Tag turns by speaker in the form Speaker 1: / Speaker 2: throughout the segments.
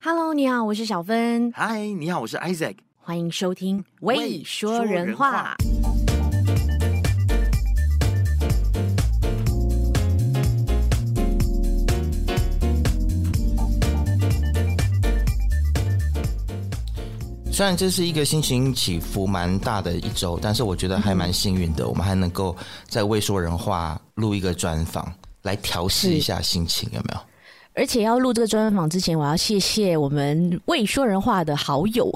Speaker 1: Hello，你好，我是小芬。
Speaker 2: Hi，你好，我是 Isaac。
Speaker 1: 欢迎收听《喂说人话》。
Speaker 2: 虽然这是一个心情起伏蛮大的一周，但是我觉得还蛮幸运的，嗯、我们还能够在《未说人话》录一个专访，来调试一下心情，有没有？
Speaker 1: 而且要录这个专访之前，我要谢谢我们未说人话的好友。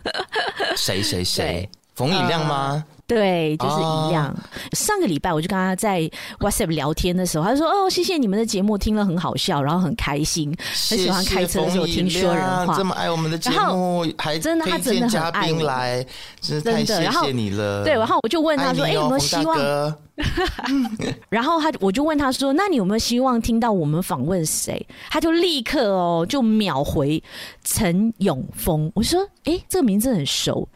Speaker 2: 谁谁谁？冯以亮吗？
Speaker 1: 呃对，就是一样。Oh. 上个礼拜我就跟他在 WhatsApp 聊天的时候，他就说：“哦，谢谢你们的节目，听了很好笑，然后很开心，很喜欢开车的时候听说人话，
Speaker 2: 这么爱我们的节目，还
Speaker 1: 真的他真的
Speaker 2: 很爱来，真的太谢谢你了。”
Speaker 1: 对，然后我就问他说：“哎、欸，有没有希望？” 然后他我就问他说：“那你有没有希望听到我们访问谁？”他就立刻哦，就秒回陈永峰。我说：“哎、欸，这个名字很熟。”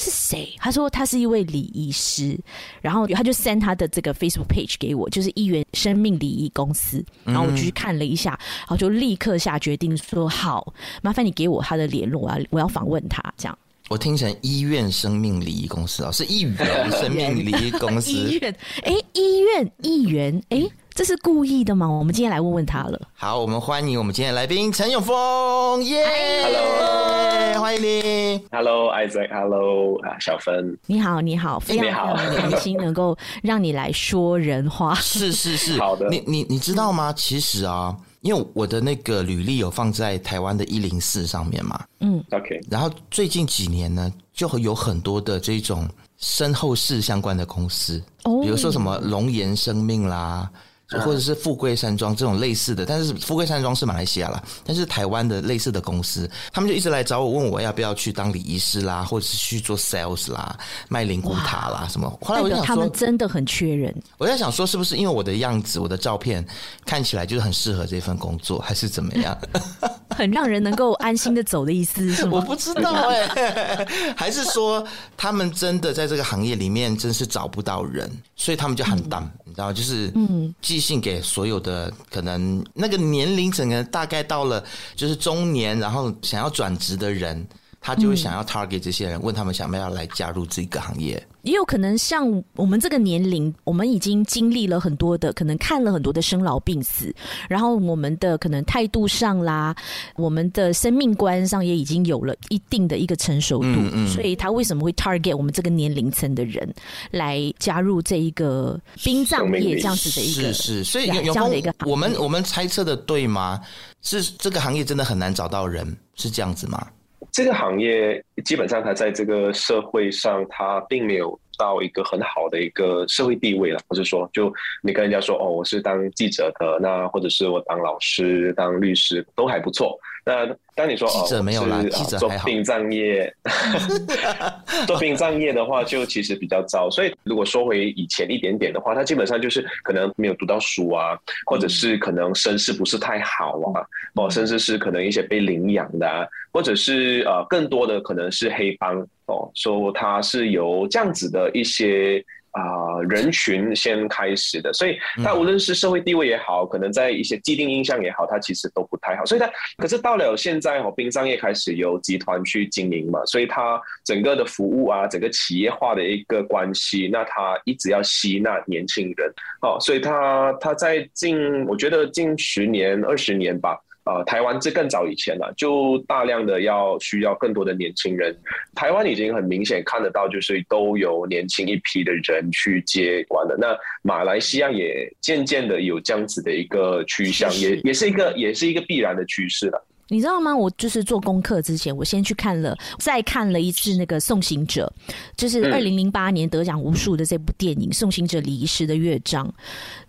Speaker 1: 是谁？他说他是一位礼仪师，然后他就 send 他的这个 Facebook page 给我，就是一元生命礼仪公司，然后我就去看了一下，然后就立刻下决定说好，麻烦你给我他的联络，我要我要访问他。这样，
Speaker 2: 我听成医院生命礼仪公司哦，是一元生命礼仪公司。医院，
Speaker 1: 哎，医院一元，哎。这是故意的吗？我们今天来问问他了。
Speaker 2: 好，我们欢迎我们今天的来宾陈永峰，耶、yeah!！Hello，欢迎你。
Speaker 3: Hello，Isaac，Hello，啊，小芬，
Speaker 1: 你好，你好，非常非常开心能够让你来说人话。
Speaker 2: 是是是，
Speaker 3: 好的。
Speaker 2: 你你你知道吗？其实啊，因为我的那个履历有放在台湾的一零四上面嘛，
Speaker 1: 嗯
Speaker 3: ，OK。
Speaker 2: 然后最近几年呢，就会有很多的这种身后事相关的公司，哦，比如说什么龙岩生命啦。或者是富贵山庄这种类似的，但是富贵山庄是马来西亚啦，但是台湾的类似的公司，他们就一直来找我，问我要不要去当礼仪师啦，或者是去做 sales 啦，卖灵骨塔啦什么。后来我就想说，
Speaker 1: 他们真的很缺人。
Speaker 2: 我在想说，是不是因为我的样子，我的照片看起来就是很适合这份工作，还是怎么样？
Speaker 1: 很让人能够安心的走的意思是吗？
Speaker 2: 我不知道 哎、欸，还是说他们真的在这个行业里面真是找不到人，所以他们就很淡、嗯，你知道，就是嗯。信给所有的可能那个年龄整个大概到了就是中年，然后想要转职的人，他就会想要 target 这些人，问他们想不要来加入这个行业。
Speaker 1: 也有可能像我们这个年龄，我们已经经历了很多的，可能看了很多的生老病死，然后我们的可能态度上啦，我们的生命观上也已经有了一定的一个成熟度，嗯嗯，所以他为什么会 target 我们这个年龄层的人来加入这一个殡葬业这样子的一个？
Speaker 2: 是是，所以有有这样的一个，我们我们猜测的对吗？是这个行业真的很难找到人，是这样子吗？
Speaker 3: 这个行业基本上，它在这个社会上，它并没有到一个很好的一个社会地位了。或者说，就你跟人家说，哦，我是当记者的，那或者是我当老师、当律师，都还不错。那当你说哦，记者没有啦，记者做殡葬业，做殡葬业的话，就其实比较糟。所以如果说回以前一点点的话，他基本上就是可能没有读到书啊，或者是可能身世不是太好啊，哦，甚至是可能一些被领养的啊，或者是呃更多的可能是黑帮哦，说他是由这样子的一些。啊、呃，人群先开始的，所以他无论是社会地位也好，可能在一些既定印象也好，他其实都不太好。所以他可是到了现在哦，殡葬业开始由集团去经营嘛，所以他整个的服务啊，整个企业化的一个关系，那他一直要吸纳年轻人哦，所以他他在近我觉得近十年二十年吧。呃，台湾这更早以前了，就大量的要需要更多的年轻人。台湾已经很明显看得到，就是都有年轻一批的人去接管了。那马来西亚也渐渐的有这样子的一个趋向，也也是一个也是一个必然的趋势了。
Speaker 1: 你知道吗？我就是做功课之前，我先去看了，再看了一次那个《送行者》，就是二零零八年得奖无数的这部电影《送行者礼仪师的乐章》，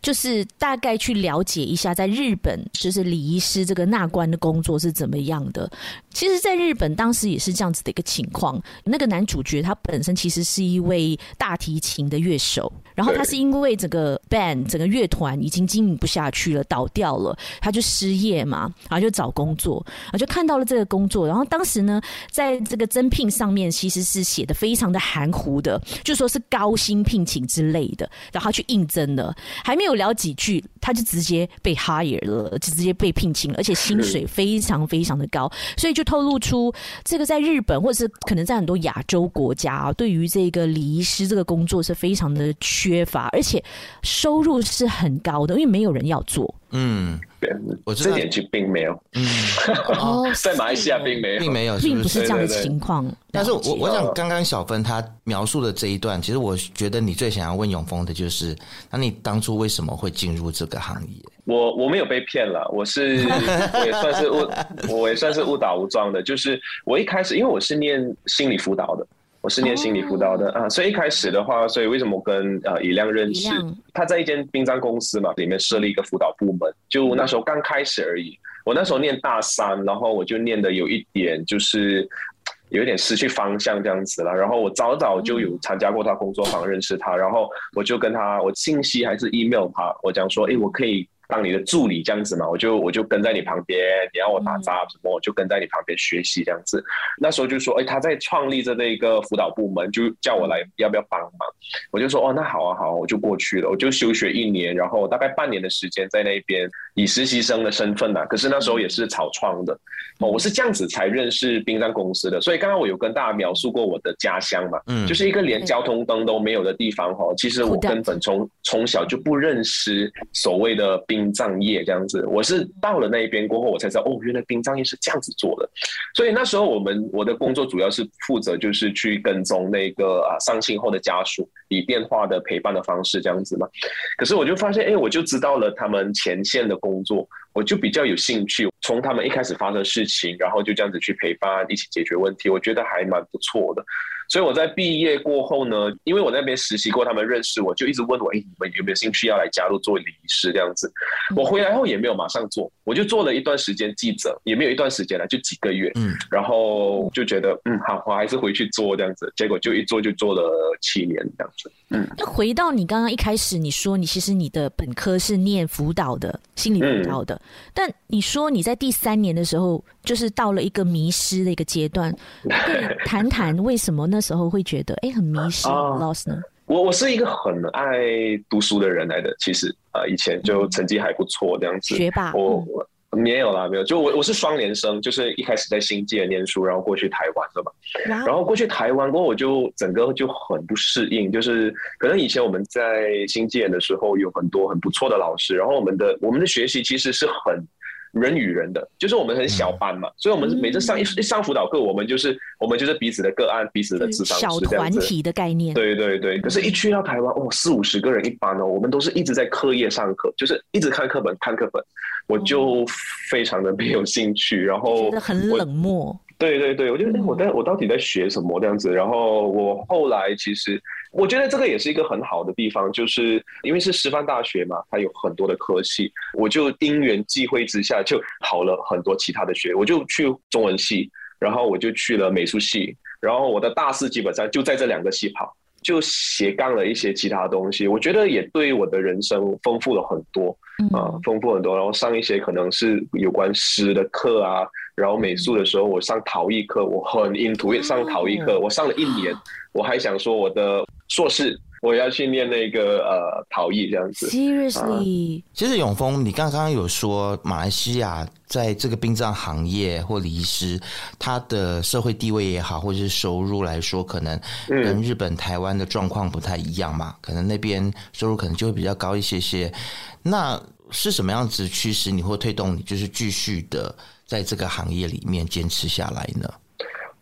Speaker 1: 就是大概去了解一下，在日本就是礼仪师这个纳棺的工作是怎么样的。其实，在日本当时也是这样子的一个情况。那个男主角他本身其实是一位大提琴的乐手，然后他是因为整个 band 整个乐团已经经营不下去了，倒掉了，他就失业嘛，然后就找工作，然后就看到了这个工作，然后当时呢，在这个征聘上面其实是写的非常的含糊的，就说是高薪聘请之类的，然后他去应征了，还没有聊几句，他就直接被 hire 了，就直接被聘请了，而且薪水非常非常的高，所以就透露出这个在日本或者是可能在很多亚洲国家啊，对于这个礼仪师这个工作是非常的缺乏，而且收入是很高的，因为没有人要做。
Speaker 2: 嗯，
Speaker 3: 我这点其实并没有。嗯，哦，在马来西亚并没有，
Speaker 2: 并没有，
Speaker 1: 并不是这样的情况。
Speaker 2: 但是我我想，刚刚小芬她描述的这一段，其实我觉得你最想要问永峰的就是，那你当初为什么会进入这个行业？
Speaker 3: 我我没有被骗了，我是 我也算是误，我也算是误打误撞的。就是我一开始，因为我是念心理辅导的。我是念心理辅导的、oh. 啊，所以一开始的话，所以为什么我跟呃以亮认识？他在一间殡葬公司嘛，里面设立一个辅导部门，就那时候刚开始而已。我那时候念大三，然后我就念的有一点就是有一点失去方向这样子了。然后我早早就有参加过他工作坊，认识他，然后我就跟他，我信息还是 email 他，我讲说，哎，我可以。当你的助理这样子嘛，我就我就跟在你旁边，你要我打杂什么，我就跟在你旁边学习这样子。那时候就说，哎，他在创立着那个辅导部门，就叫我来要不要帮忙？我就说，哦，那好啊，好啊，我就过去了。我就休学一年，然后大概半年的时间在那边以实习生的身份呐。可是那时候也是草创的，哦，我是这样子才认识殡葬公司的。所以刚刚我有跟大家描述过我的家乡嘛，嗯，就是一个连交通灯都没有的地方哈。其实我根本从从小就不认识所谓的殡。殡葬业这样子，我是到了那一边过后，我才知道哦，原来殡葬业是这样子做的。所以那时候我们我的工作主要是负责就是去跟踪那个啊丧亲后的家属，以电话的陪伴的方式这样子嘛。可是我就发现，哎，我就知道了他们前线的工作，我就比较有兴趣。从他们一开始发生事情，然后就这样子去陪伴，一起解决问题，我觉得还蛮不错的。所以我在毕业过后呢，因为我那边实习过，他们认识我，就一直问我，哎，你们有没有兴趣要来加入做礼仪师这样子？我回来后也没有马上做，我就做了一段时间记者，也没有一段时间了，就几个月，嗯，然后就觉得，嗯，好，我还是回去做这样子，结果就一做就做了七年这样子，嗯。
Speaker 1: 那回到你刚刚一开始你说你其实你的本科是念辅导的，心理辅导的，嗯，但你说你在第三年的时候就是到了一个迷失的一个阶段，谈谈为什么那？时候会觉得哎，很迷失，lost 呢？
Speaker 3: 我我是一个很爱读书的人来的，其实啊、呃，以前就成绩还不错这样子。
Speaker 1: 学霸？
Speaker 3: 我没有啦，没有。就我我是双联生，就是一开始在新界念书，然后过去台湾的嘛。然后过去台湾过后，我就整个就很不适应，就是可能以前我们在新界的时候有很多很不错的老师，然后我们的我们的学习其实是很。人与人的，就是我们很小班嘛，嗯、所以我们每次上一一上辅导课，我们就是我们就是彼此的个案，彼此的智商是这样子。
Speaker 1: 小团体的概念。
Speaker 3: 对对对，可是，一去到台湾，哦，四五十个人一班哦，我们都是一直在课业上课，就是一直看课本看课本，我就非常的没有兴趣，然后
Speaker 1: 觉得很冷漠。
Speaker 3: 对对对，我觉得哎，我在我到底在学什么这样子？然后我后来其实。我觉得这个也是一个很好的地方，就是因为是师范大学嘛，它有很多的科系，我就因缘际会之下就考了很多其他的学，我就去中文系，然后我就去了美术系，然后我的大四基本上就在这两个系跑，就斜杠了一些其他东西，我觉得也对我的人生丰富了很多啊，丰富很多。然后上一些可能是有关诗的课啊，然后美术的时候我上陶艺课，我很 into 上陶艺课，我上了一年，我还想说我的。硕士，我要去念那个呃陶艺这样子。
Speaker 1: Seriously，、
Speaker 2: 啊、其实永峰，你刚刚有说马来西亚在这个殡葬行业或礼仪师，他的社会地位也好，或者是收入来说，可能跟日本、台湾的状况不太一样嘛。嗯、可能那边收入可能就会比较高一些些。那是什么样子驱使你或推动你，就是继续的在这个行业里面坚持下来呢？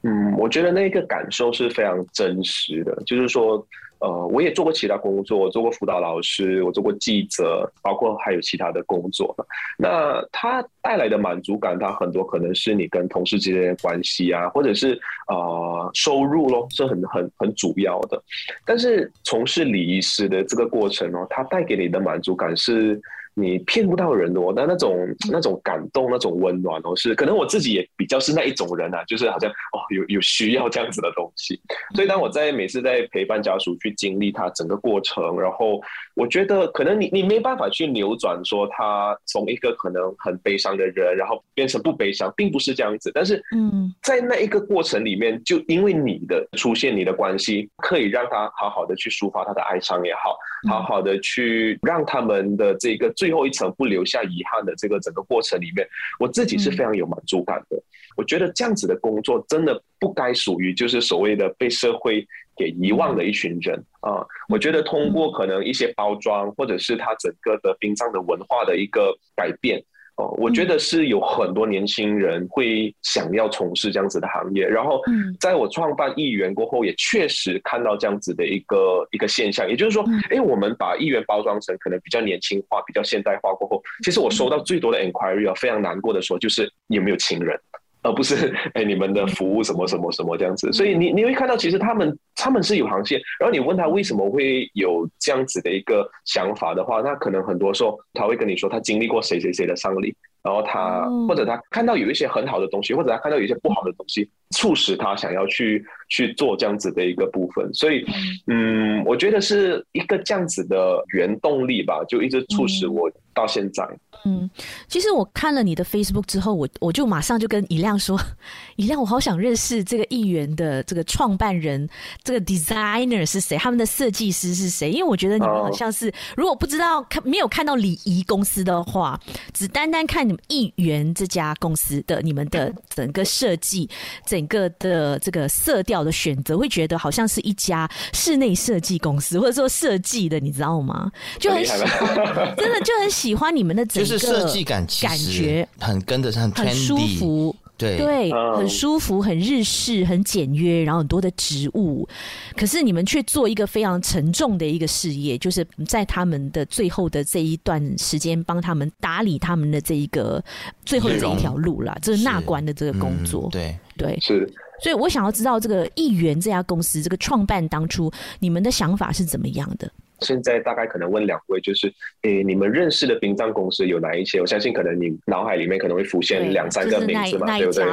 Speaker 3: 嗯，我觉得那个感受是非常真实的，就是说，呃，我也做过其他工作，我做过辅导老师，我做过记者，包括还有其他的工作。那它带来的满足感，它很多可能是你跟同事之间的关系啊，或者是呃收入咯，是很很很主要的。但是从事礼仪师的这个过程哦，它带给你的满足感是。你骗不到人的哦，但那种那种感动、那种温暖哦，是可能我自己也比较是那一种人啊，就是好像哦，有有需要这样子的东西。所以当我在每次在陪伴家属去经历他整个过程，然后我觉得可能你你没办法去扭转说他从一个可能很悲伤的人，然后变成不悲伤，并不是这样子。但是嗯，在那一个过程里面，就因为你的出现，你的关系可以让他好好的去抒发他的哀伤也好，好好的去让他们的这个最后一层不留下遗憾的这个整个过程里面，我自己是非常有满足感的。我觉得这样子的工作真的不该属于就是所谓的被社会给遗忘的一群人啊！我觉得通过可能一些包装，或者是它整个的殡葬的文化的一个改变。哦我觉得是有很多年轻人会想要从事这样子的行业，然后在我创办艺员过后，也确实看到这样子的一个一个现象，也就是说，哎，我们把艺员包装成可能比较年轻化、比较现代化过后，其实我收到最多的 inquiry 啊，非常难过的说，就是有没有情人。而不是 哎，你们的服务什么什么什么这样子，所以你你会看到，其实他们他们是有航线。然后你问他为什么会有这样子的一个想法的话，那可能很多时候他会跟你说，他经历过谁谁谁的丧礼，然后他或者他看到有一些很好的东西，或者他看到有一些不好的东西，促使他想要去去做这样子的一个部分。所以，嗯，我觉得是一个这样子的原动力吧，就一直促使我到现在。
Speaker 1: 嗯，其实我看了你的 Facebook 之后，我我就马上就跟以亮说，以亮，我好想认识这个议员的这个创办人，这个 designer 是谁，他们的设计师是谁？因为我觉得你们好像是，如果不知道看没有看到礼仪公司的话，只单单看你们艺园这家公司的你们的整个设计，整个的这个色调的选择，会觉得好像是一家室内设计公司，或者说设计的，你知道吗？就很喜欢，真的就很喜欢你们的整个。
Speaker 2: 就是设计感，感觉很跟得上，
Speaker 1: 很舒服，
Speaker 2: 对
Speaker 1: 对，很舒服，很日式，很简约，然后很多的植物。可是你们却做一个非常沉重的一个事业，就是在他们的最后的这一段时间，帮他们打理他们的这一个最后的这一条路啦，就是纳关的这个工作。
Speaker 2: 嗯、对
Speaker 1: 对，
Speaker 3: 是。
Speaker 1: 所以我想要知道，这个艺员这家公司，这个创办当初你们的想法是怎么样的？
Speaker 3: 现在大概可能问两位，就是诶，你们认识的殡葬公司有哪一些？我相信可能你脑海里面可能会浮现两三个名字嘛，对不对？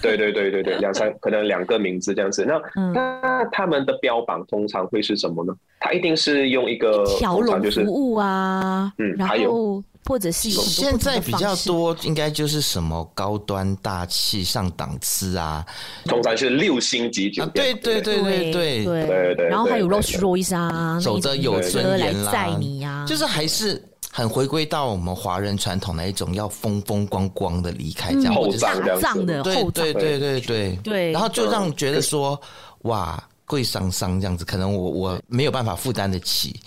Speaker 3: 对对对对对，两三可能两个名字这样子。那那他们的标榜通常会是什么呢？他一定是用一个
Speaker 1: 条龙服务啊，
Speaker 3: 嗯，还有。
Speaker 1: 或者是
Speaker 2: 现在比较多，应该就是什么高端大气上档次啊，
Speaker 3: 通常是六星级酒店。
Speaker 2: 对对对对对
Speaker 3: 对对。
Speaker 1: 然后还有 Rolls Royce 啊，
Speaker 2: 走着有尊严啦，
Speaker 1: 载你呀，
Speaker 2: 就是还是很回归到我们华人传统的一种要风风光光的离开这样，
Speaker 3: 或者是大
Speaker 1: 葬的后
Speaker 2: 对对对对对。然后就让觉得说，哇，贵桑桑这样子，可能我我没有办法负担得起，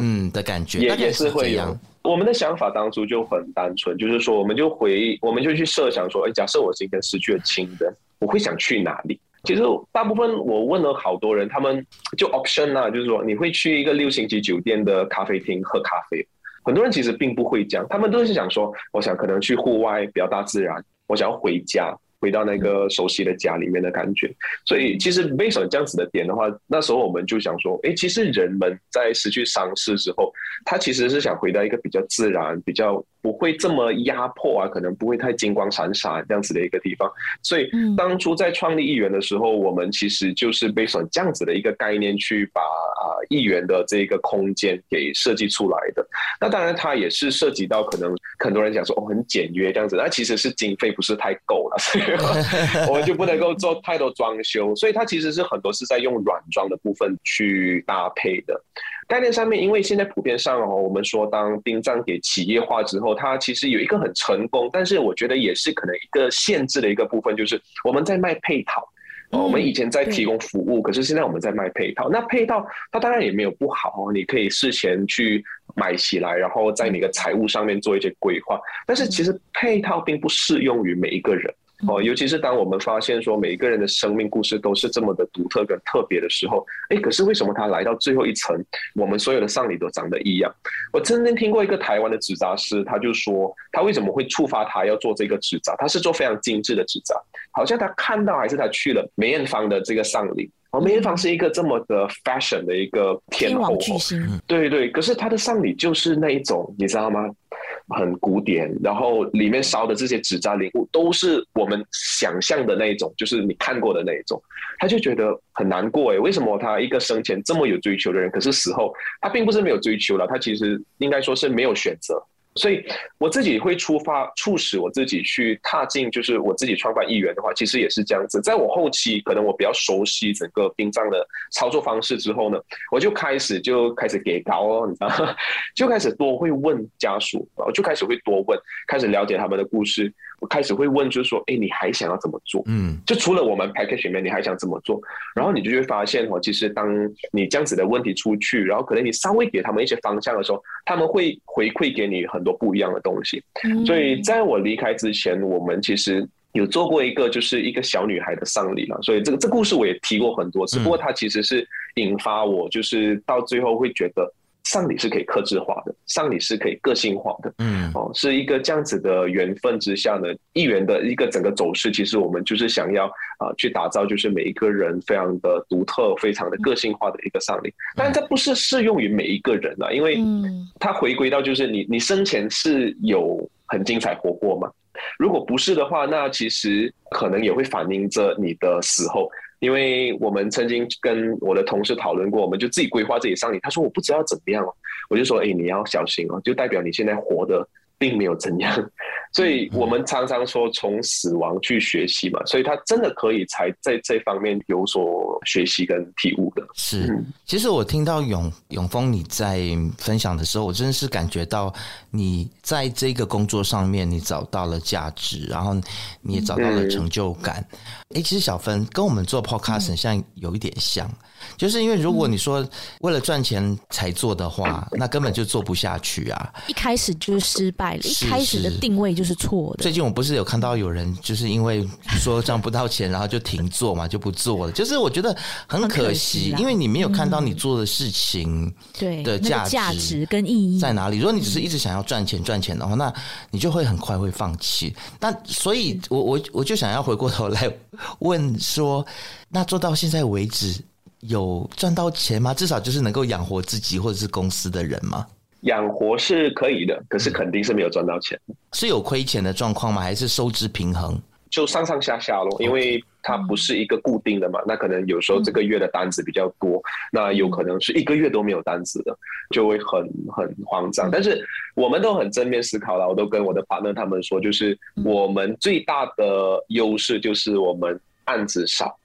Speaker 2: 嗯的感觉，也也是这样。
Speaker 3: 我们的想法当初就很单纯，就是说，我们就回，我们就去设想说，哎，假设我今天失去了亲人，我会想去哪里？其实大部分我问了好多人，他们 就 option 啊，就是说，你会去一个六星级酒店的咖啡厅喝咖啡。很多人其实并不会讲，他们都是想说，我想可能去户外，比较大自然，我想要回家。回到那个熟悉的家里面的感觉，所以其实 based on 这样子的点的话，那时候我们就想说，哎，其实人们在失去丧事之后，他其实是想回到一个比较自然、比较不会这么压迫啊，可能不会太金光闪闪这样子的一个地方。所以当初在创立议员的时候，我们其实就是 based on 这样子的一个概念去把啊艺园的这个空间给设计出来的。那当然，它也是涉及到可能很多人讲说哦很简约这样子，那其实是经费不是太够了，所以。我们就不能够做太多装修，所以它其实是很多是在用软装的部分去搭配的。概念上面，因为现在普遍上哦，我们说当殡葬给企业化之后，它其实有一个很成功，但是我觉得也是可能一个限制的一个部分，就是我们在卖配套。我们以前在提供服务，可是现在我们在卖配套。那配套它当然也没有不好哦，你可以事前去买起来，然后在你的财务上面做一些规划。但是其实配套并不适用于每一个人。哦，尤其是当我们发现说每一个人的生命故事都是这么的独特跟特别的时候，哎，可是为什么他来到最后一层，我们所有的丧礼都长得一样？我曾经听过一个台湾的纸扎师，他就说他为什么会触发他要做这个纸扎？他是做非常精致的纸扎，好像他看到还是他去了梅艳芳的这个丧礼，哦，梅艳芳是一个这么的 fashion 的一个天后，天王巨星，对对，可是他的丧礼就是那一种，你知道吗？很古典，然后里面烧的这些纸扎礼物都是我们想象的那一种，就是你看过的那一种，他就觉得很难过诶，为什么他一个生前这么有追求的人，可是死后他并不是没有追求了，他其实应该说是没有选择。所以我自己会出发，促使我自己去踏进，就是我自己创办议员的话，其实也是这样子。在我后期，可能我比较熟悉整个殡葬的操作方式之后呢，我就开始就开始给高哦，你知道？就开始多会问家属，我就开始会多问，开始了解他们的故事。我开始会问，就是说，哎，你还想要怎么做？嗯，就除了我们 package 里面，你还想怎么做？然后你就会发现，哦，其实当你这样子的问题出去，然后可能你稍微给他们一些方向的时候，他们会回馈给你很多不一样的东西。所以在我离开之前，我们其实有做过一个，就是一个小女孩的丧礼嘛。所以这个这故事我也提过很多次，不过它其实是引发我，就是到最后会觉得。丧礼是可以克制化的，丧礼是可以个性化的，嗯，哦，是一个这样子的缘分之下呢，一元的一个整个走势，其实我们就是想要啊、呃，去打造就是每一个人非常的独特、非常的个性化的一个丧礼。但是这不是适用于每一个人啊，因为它回归到就是你你生前是有很精彩活过吗？如果不是的话，那其实可能也会反映着你的死后。因为我们曾经跟我的同事讨论过，我们就自己规划自己上瘾。他说我不知道怎么样，我就说，哎，你要小心哦，就代表你现在活的并没有怎样。所以我们常常说从死亡去学习嘛，所以他真的可以才在这方面有所学习跟体悟的。
Speaker 2: 是，其实我听到永永峰你在分享的时候，我真的是感觉到你在这个工作上面你找到了价值，然后你也找到了成就感。哎、嗯，其实小芬跟我们做 podcast 像有一点像。就是因为如果你说为了赚钱才做的话，那根本就做不下去啊！
Speaker 1: 一开始就是失败了，一开始的定位就是错的。
Speaker 2: 最近我不是有看到有人就是因为说赚不到钱，然后就停做嘛，就不做了。就是我觉得很可惜，因为你没有看到你做的事情对的价值、价值跟意义在哪里。如果你只是一直想要赚钱赚钱的话，那你就会很快会放弃。那所以我我我就想要回过头来问说，那做到现在为止。有赚到钱吗？至少就是能够养活自己或者是公司的人吗？
Speaker 3: 养活是可以的，可是肯定是没有赚到钱。
Speaker 2: 是有亏钱的状况吗？还是收支平衡？
Speaker 3: 就上上下下咯，因为它不是一个固定的嘛。那可能有时候这个月的单子比较多，那有可能是一个月都没有单子的，就会很很慌张。但是我们都很正面思考了，我都跟我的 partner 他们说，就是我们最大的优势就是我们案子少。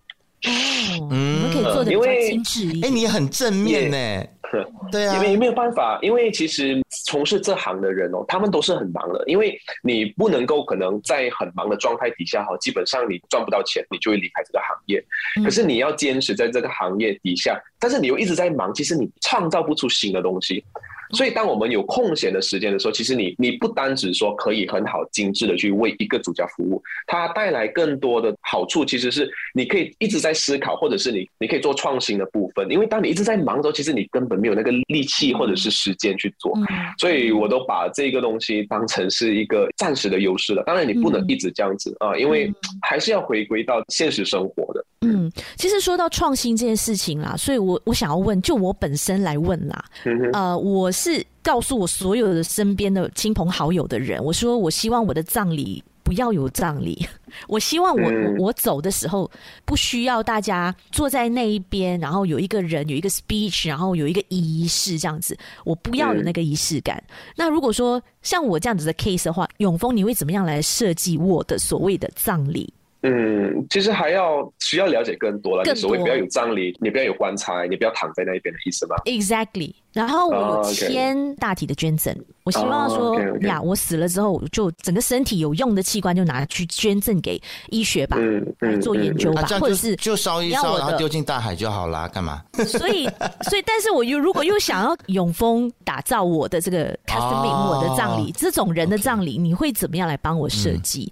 Speaker 1: 哦，你们可以做的比较精致一点。
Speaker 2: 哎，你很正面呢。对啊，
Speaker 3: 因为没有办法，因为其实从事这行的人哦，他们都是很忙的。因为你不能够可能在很忙的状态底下哈，基本上你赚不到钱，你就会离开这个行业。可是你要坚持在这个行业底下，但是你又一直在忙，其实你创造不出新的东西。所以，当我们有空闲的时间的时候，其实你你不单只说可以很好精致的去为一个主家服务，它带来更多的好处，其实是你可以一直在思考，或者是你你可以做创新的部分。因为当你一直在忙的时候，其实你根本没有那个力气或者是时间去做。所以我都把这个东西当成是一个暂时的优势了。当然，你不能一直这样子啊，因为还是要回归到现实生活的。
Speaker 1: 嗯，其实说到创新这件事情啦，所以我我想要问，就我本身来问啦，呃，我是告诉我所有的身边的亲朋好友的人，我说我希望我的葬礼不要有葬礼，我希望我我走的时候不需要大家坐在那一边，然后有一个人有一个 speech，然后有一个仪式这样子，我不要有那个仪式感。那如果说像我这样子的 case 的话，永丰你会怎么样来设计我的所谓的葬礼？
Speaker 3: 嗯，其实还要需要了解更多了。你所谓不要有葬礼，你不要有棺材，你不要躺在那一边的意思吗
Speaker 1: ？Exactly。然后我有签大体的捐赠，我希望说呀，我死了之后，就整个身体有用的器官就拿去捐赠给医学吧，来做研究吧，或者是
Speaker 2: 就烧一烧，然后丢进大海就好啦，干嘛？
Speaker 1: 所以，所以，但是我又如果又想要永丰打造我的这个 custom 我的葬礼，这种人的葬礼，你会怎么样来帮我设计？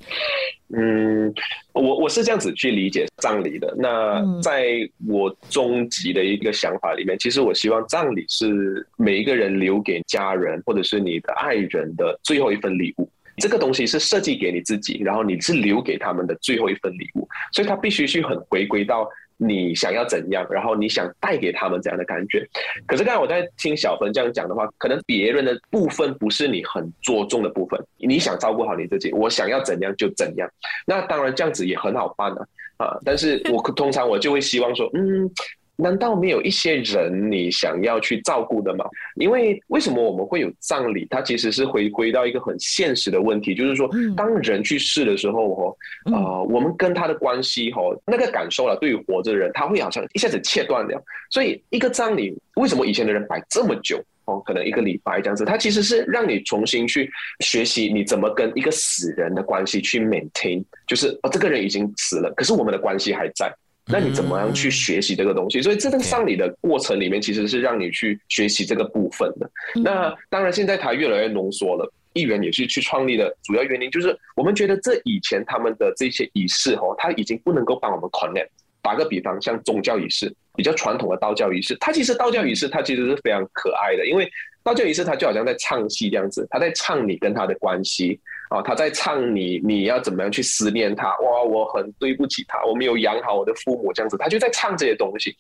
Speaker 3: 嗯，我我是这样子去理解葬礼的。那在我终极的一个想法里面，其实我希望葬礼是每一个人留给家人或者是你的爱人的最后一份礼物。这个东西是设计给你自己，然后你是留给他们的最后一份礼物，所以它必须去很回归到你想要怎样，然后你想带给他们怎样的感觉。可是刚才我在听小芬这样讲的话，可能别人的部分不是你很着重的部分，你想照顾好你自己，我想要怎样就怎样。那当然这样子也很好办啊，啊！但是我通常我就会希望说，嗯。难道没有一些人你想要去照顾的吗？因为为什么我们会有葬礼？它其实是回归到一个很现实的问题，就是说，当人去世的时候，哦，呃，我们跟他的关系，哦，那个感受了，对于活着的人，他会好像一下子切断掉。所以，一个葬礼，为什么以前的人摆这么久？哦，可能一个礼拜这样子，它其实是让你重新去学习你怎么跟一个死人的关系去 maintain，就是哦，这个人已经死了，可是我们的关系还在。那你怎么样去学习这个东西？所以这个上礼的过程里面，其实是让你去学习这个部分的。那当然，现在它越来越浓缩了。议员也是去创立的主要原因，就是我们觉得这以前他们的这些仪式哦，它已经不能够帮我们 connect。打个比方，像宗教仪式，比较传统的道教仪式，它其实道教仪式它其实是非常可爱的，因为道教仪式它就好像在唱戏这样子，它在唱你跟他的关系。哦，他在唱你，你要怎么样去思念他？哇，我很对不起他，我没有养好我的父母，这样子，他就在唱这些东西。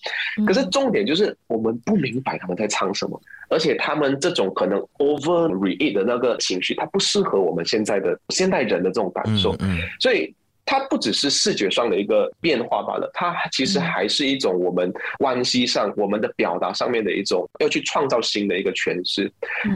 Speaker 3: 可是重点就是我们不明白他们在唱什么，而且他们这种可能 overreact 的那个情绪，它不适合我们现在的现代人的这种感受，所以。它不只是视觉上的一个变化罢了，它其实还是一种我们关系上、我们的表达上面的一种要去创造新的一个诠释。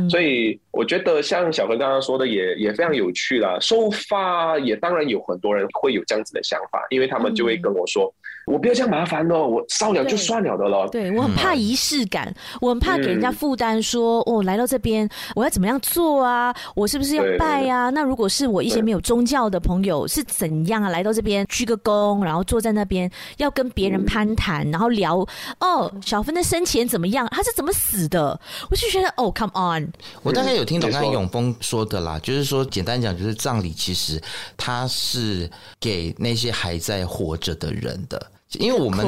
Speaker 3: 所以我觉得像小何刚刚说的也也非常有趣啦。收发也当然有很多人会有这样子的想法，因为他们就会跟我说。我不要这样麻烦哦，我烧了就算了的了。
Speaker 1: 对，我很怕仪式感，嗯、我很怕给人家负担，说哦，来到这边我要怎么样做啊？我是不是要拜啊？那如果是我一些没有宗教的朋友是怎样啊？来到这边鞠个躬，然后坐在那边要跟别人攀谈，然后聊哦，小芬的生前怎么样？他是怎么死的？我就觉得哦，come on，
Speaker 2: 我大概有听懂刚才永峰说的啦，就是说简单讲，就是葬礼其实它是给那些还在活着的人的。因为我们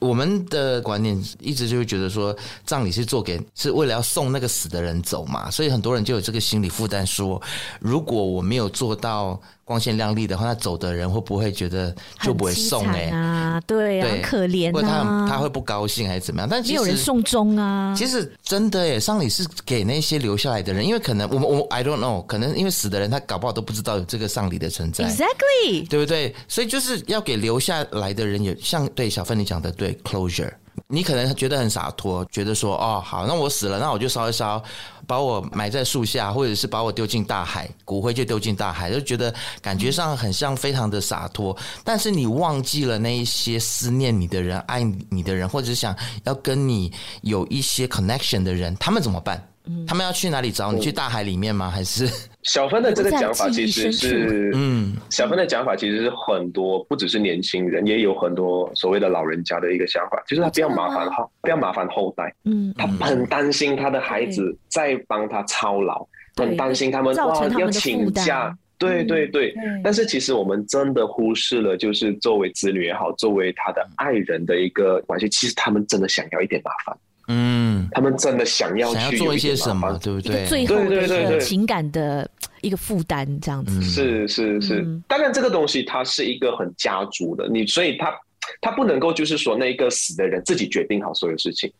Speaker 2: 我们的观念一直就会觉得说，葬礼是做给是为了要送那个死的人走嘛，所以很多人就有这个心理负担，说如果我没有做到。光鲜亮丽的话，那走的人会不会觉得就不会送哎、欸？
Speaker 1: 啊，对啊，很可怜啊，或
Speaker 2: 他他会不高兴还是怎么样？但其实没
Speaker 1: 有人送终啊。
Speaker 2: 其实真的耶，丧礼是给那些留下来的人，因为可能我们我 I don't know，可能因为死的人他搞不好都不知道有这个丧礼的存在
Speaker 1: ，Exactly，
Speaker 2: 对不对？所以就是要给留下来的人有像对小芬你讲的对 closure。你可能觉得很洒脱，觉得说哦好，那我死了，那我就烧一烧，把我埋在树下，或者是把我丢进大海，骨灰就丢进大海，就觉得感觉上很像非常的洒脱。但是你忘记了那一些思念你的人、爱你的人，或者想要跟你有一些 connection 的人，他们怎么办？他们要去哪里找？你？去大海里面吗？还是？
Speaker 3: 小芬的这个讲法其实是，嗯，小芬的讲法其实是很多，不只是年轻人，也有很多所谓的老人家的一个想法，就是他不要麻烦哈，不要麻烦后代，嗯，他很担心他的孩子在帮他操劳，很担心他们哇要请假，对对。对，但是其实我们真的忽视了，就是作为子女也好，作为他的爱人的一个关系，其实他们真的想要一点麻烦。嗯，他们真的想要去
Speaker 2: 想要做一些什么，对不对？
Speaker 1: 最后的一个情感的一个负担，这样子。
Speaker 3: 是是是，当然这个东西它是一个很家族的，你所以他他不能够就是说那一个死的人自己决定好所有事情，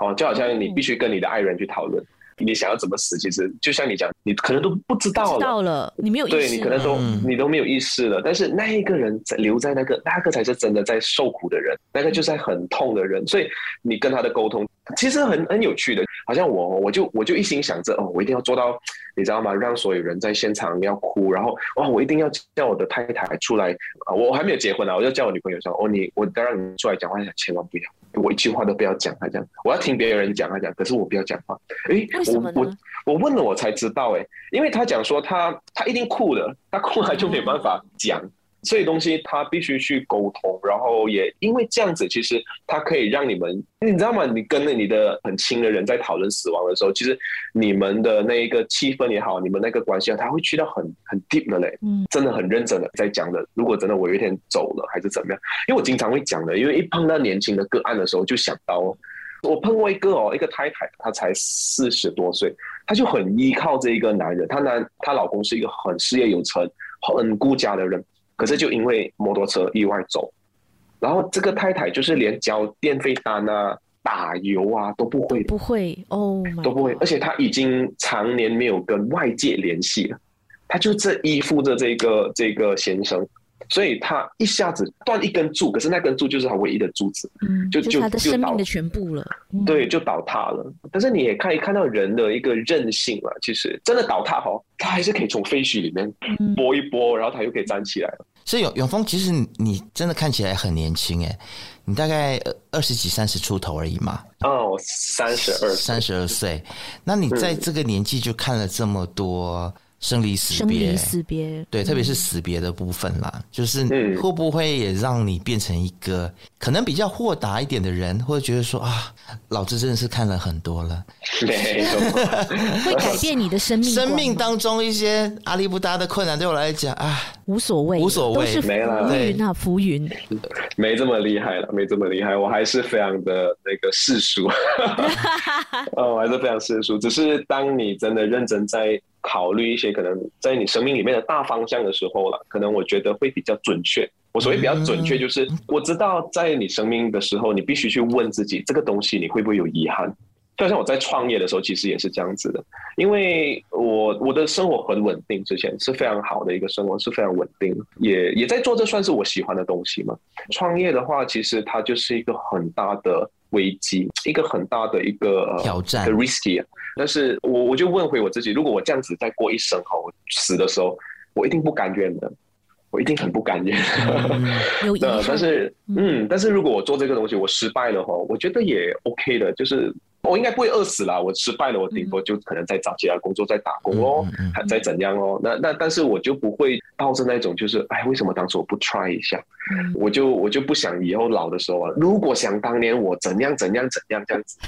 Speaker 3: 哦，就好像你必须跟你的爱人去讨论。你想要怎么死？其实就像你讲，你可能都不知道了。
Speaker 1: 知道了，你没有意识。
Speaker 3: 对，你可能都、嗯、你都没有意识了。但是那一个人在留在那个，那个才是真的在受苦的人，那个就是在很痛的人。所以你跟他的沟通其实很很有趣的。好像我我就我就一心想着哦，我一定要做到，你知道吗？让所有人在现场要哭，然后哇，我一定要叫我的太太出来啊！我还没有结婚啊，我就叫我女朋友说哦，你我当然你出来讲话，千万不要。我一句话都不要讲，他讲，我要听别人讲，他讲，可是我不要讲话。诶，我我我问了，我才知道，诶，因为他讲说他他一定哭了，他哭了就没办法讲。嗯所以东西他必须去沟通，然后也因为这样子，其实他可以让你们，你知道吗？你跟你的很亲的人在讨论死亡的时候，其实你们的那一个气氛也好，你们那个关系啊，他会去到很很 deep 的嘞，嗯，真的很认真的在讲的。如果真的我有一天走了，还是怎么样？因为我经常会讲的，因为一碰到年轻的个案的时候，就想到我碰过一个哦，一个太太，她才四十多岁，她就很依靠这一个男人，她男她老公是一个很事业有成、很顾家的人。可是就因为摩托车意外走，然后这个太太就是连交电费单啊、打油啊都不会，
Speaker 1: 不会哦，
Speaker 3: 都不会，而且她已经常年没有跟外界联系了，她就这依附着这个这个先生。所以他一下子断一根柱，可是那根柱就是他唯一的柱子，
Speaker 1: 嗯，就就他的生命的全部了，
Speaker 3: 嗯、对，就倒塌了。但是你也可以看到人的一个韧性啊，其实真的倒塌哈，他还是可以从废墟里面拨一拨，然后他又可以站起来。了。
Speaker 2: 所以永永丰，其实你真的看起来很年轻哎，你大概二十几、三十出头而已嘛。
Speaker 3: 哦，三十二，
Speaker 2: 三十二岁。那你在这个年纪就看了这么多。生离死别，生离
Speaker 1: 死别，
Speaker 2: 对，特别是死别的部分啦，嗯、就是会不会也让你变成一个可能比较豁达一点的人，或者觉得说啊，老子真的是看了很多了，
Speaker 3: 没有，
Speaker 1: 会改变你的生命，
Speaker 2: 生命当中一些阿里不达的困难，对我来讲啊，
Speaker 1: 无所谓，
Speaker 2: 无所谓，
Speaker 1: 都是浮云啊，浮云，
Speaker 3: 没这么厉害了，没这么厉害，我还是非常的那个世俗，哦，我还是非常世俗，只是当你真的认真在。考虑一些可能在你生命里面的大方向的时候了，可能我觉得会比较准确。我所谓比较准确，就是我知道在你生命的时候，你必须去问自己，这个东西你会不会有遗憾？就像我在创业的时候，其实也是这样子的，因为我我的生活很稳定，之前是非常好的一个生活，是非常稳定，也也在做这算是我喜欢的东西嘛。创业的话，其实它就是一个很大的危机，一个很大的一个
Speaker 2: 挑战
Speaker 3: ，risky。但是我我就问回我自己，如果我这样子再过一生哈，我死的时候，我一定不甘愿的，我一定很不甘愿。
Speaker 1: 有意思。
Speaker 3: 但是嗯，但是如果我做这个东西，我失败了哈，我觉得也 OK 的，就是。我应该不会饿死啦，我失败了，我顶多就可能再找其他工作再打工哦，还再怎样哦。那那但是我就不会抱着那种就是，哎，为什么当时我不 try 一下？我就我就不想以后老的时候啊，如果想当年我怎样怎样怎样这样子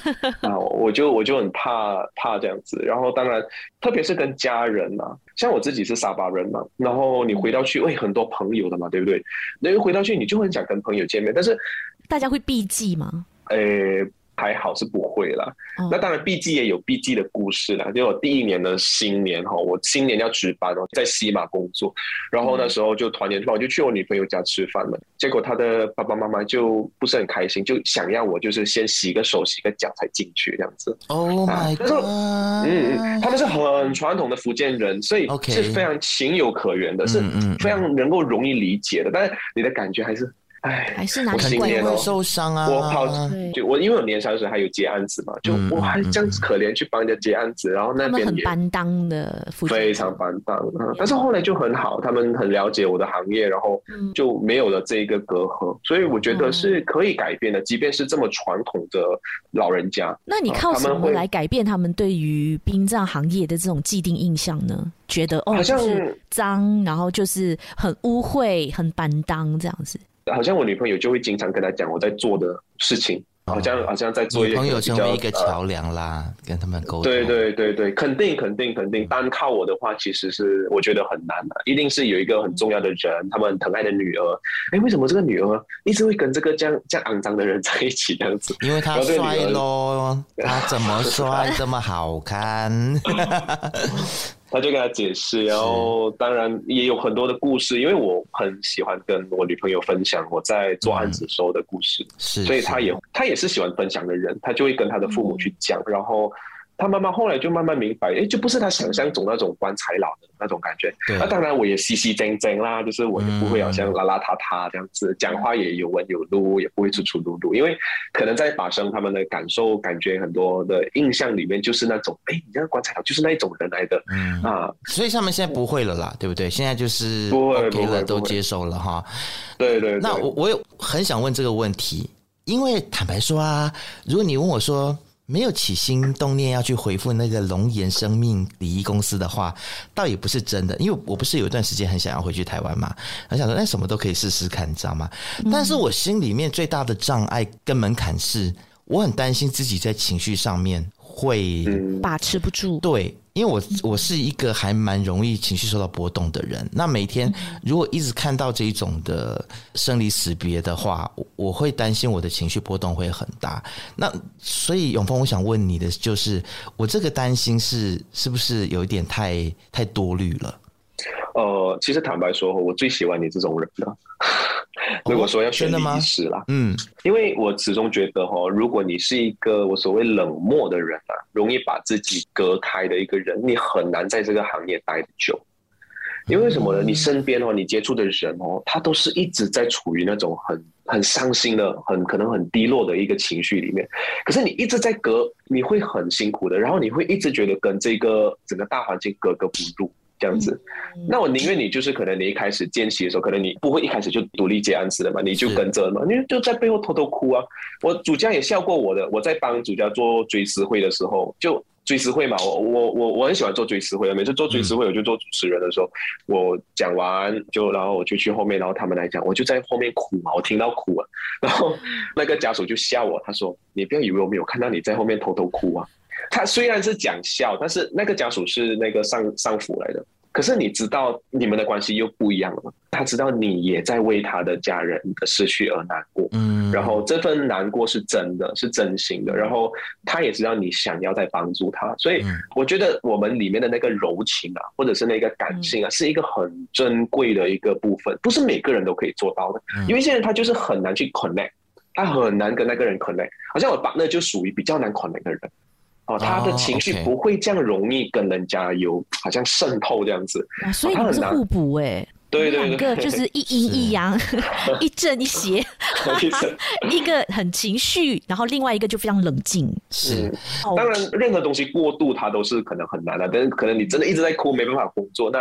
Speaker 3: 啊，我就我就很怕怕这样子。然后当然，特别是跟家人啊，像我自己是沙巴人嘛，然后你回到去，喂，很多朋友的嘛，对不对？那回到去你就很想跟朋友见面，但是
Speaker 1: 大家会避忌吗？
Speaker 3: 诶。还好是不会啦，那当然，B G 也有 B G 的故事啦。就我第一年的新年哈，我新年要值班哦，在西马工作，然后那时候就团年饭，我就去我女朋友家吃饭了。结果她的爸爸妈妈就不是很开心，就想要我就是先洗个手、洗个脚才进去这样子。
Speaker 2: Oh my god！
Speaker 3: 嗯嗯，他们是很传统的福建人，所以是非常情有可原的，是非常能够容易理解的。但是你的感觉还是。哎，
Speaker 1: 还是哪里
Speaker 2: 会受伤啊？
Speaker 3: 我跑，就我因为我年少的时候还有接案子嘛，就我还这样子可怜去帮人家接案子，然后那边也
Speaker 1: 很担当的，
Speaker 3: 非常担当。但是后来就很好，他们很了解我的行业，然后就没有了这一个隔阂，所以我觉得是可以改变的，即便是这么传统的老人家。
Speaker 1: 那你靠什么来改变他们对于殡葬行业的这种既定印象呢？觉得哦，好像脏，然后就是很污秽、很担当这样子。
Speaker 3: 好像我女朋友就会经常跟他讲我在做的事情，好像好像在做一个
Speaker 2: 女朋友成为一个桥梁啦，呃、跟他们沟通。
Speaker 3: 对对对对，肯定肯定肯定，单靠我的话其实是我觉得很难的，一定是有一个很重要的人，他们很疼爱的女儿。哎，为什么这个女儿一直会跟这个这样这样肮脏的人在一起这样子？
Speaker 2: 因为他帅喽，他怎么 帅这么好看？
Speaker 3: 他就跟他解释，然后当然也有很多的故事，因为我很喜欢跟我女朋友分享我在做案子时候的故事，
Speaker 2: 是，
Speaker 3: 所以他也他也是喜欢分享的人，他就会跟他的父母去讲，然后。他妈妈后来就慢慢明白，哎，就不是他想象中那种棺材佬的那种感觉。那当然，我也细细精精啦，就是我也不会好像邋邋遢遢这样子，讲话也有文有路，也不会粗粗鲁鲁。因为可能在法生他们的感受、感觉很多的印象里面，就是那种，哎，你这个棺材佬就是那一种人来的，嗯啊。
Speaker 2: 所以他们现在不会了啦，对不对？现在就是不会了，都接受了哈。
Speaker 3: 对对。
Speaker 2: 那我我有很想问这个问题，因为坦白说啊，如果你问我说。没有起心动念要去回复那个龙岩生命礼仪公司的话，倒也不是真的，因为我不是有一段时间很想要回去台湾嘛，很想说那什么都可以试试看，你知道吗？但是我心里面最大的障碍跟门槛是，我很担心自己在情绪上面会
Speaker 1: 把持不住，
Speaker 2: 对。因为我我是一个还蛮容易情绪受到波动的人，那每天如果一直看到这一种的生离死别的话，我我会担心我的情绪波动会很大。那所以永峰，我想问你的就是，我这个担心是是不是有一点太太多虑了？
Speaker 3: 呃，其实坦白说，我最喜欢你这种人了。如果说要选礼仪师啦，嗯，因为我始终觉得哈，如果你是一个我所谓冷漠的人啊，容易把自己隔开的一个人，你很难在这个行业待得久。因为什么呢？你身边哦，你接触的人哦，他都是一直在处于那种很很伤心的、很可能很低落的一个情绪里面。可是你一直在隔，你会很辛苦的，然后你会一直觉得跟这个整个大环境格格不入。这样子，那我宁愿你就是可能你一开始见习的时候，可能你不会一开始就独立接案子的嘛，你就跟着嘛，你就在背后偷偷哭啊。我主家也笑过我的，我在帮主家做追思会的时候，就追思会嘛，我我我我很喜欢做追思会的，每次做追思会我就做主持人的时候，我讲完就然后我就去后面，然后他们来讲，我就在后面哭嘛，我听到哭啊，然后那个家属就笑我，他说：“你不要以为我没有看到你在后面偷偷哭啊。”他虽然是讲笑，但是那个家属是那个上上府来的。可是你知道你们的关系又不一样了吗。他知道你也在为他的家人的失去而难过，嗯，然后这份难过是真的，是真心的。然后他也知道你想要在帮助他，所以我觉得我们里面的那个柔情啊，或者是那个感性啊，是一个很珍贵的一个部分，不是每个人都可以做到的。因为现在他就是很难去 connect，他很难跟那个人 connect。好像我 partner 就属于比较难 connect 的人。哦，他的情绪不会这样容易跟人家有好像渗透这样子，
Speaker 1: 啊、所以他们是互补哎，
Speaker 3: 对对，
Speaker 1: 两个就是一阴一阳，一正一邪，一个很情绪，然后另外一个就非常冷静。
Speaker 3: 是，当然任何东西过度，它都是可能很难的，但是可能你真的一直在哭，没办法工作那。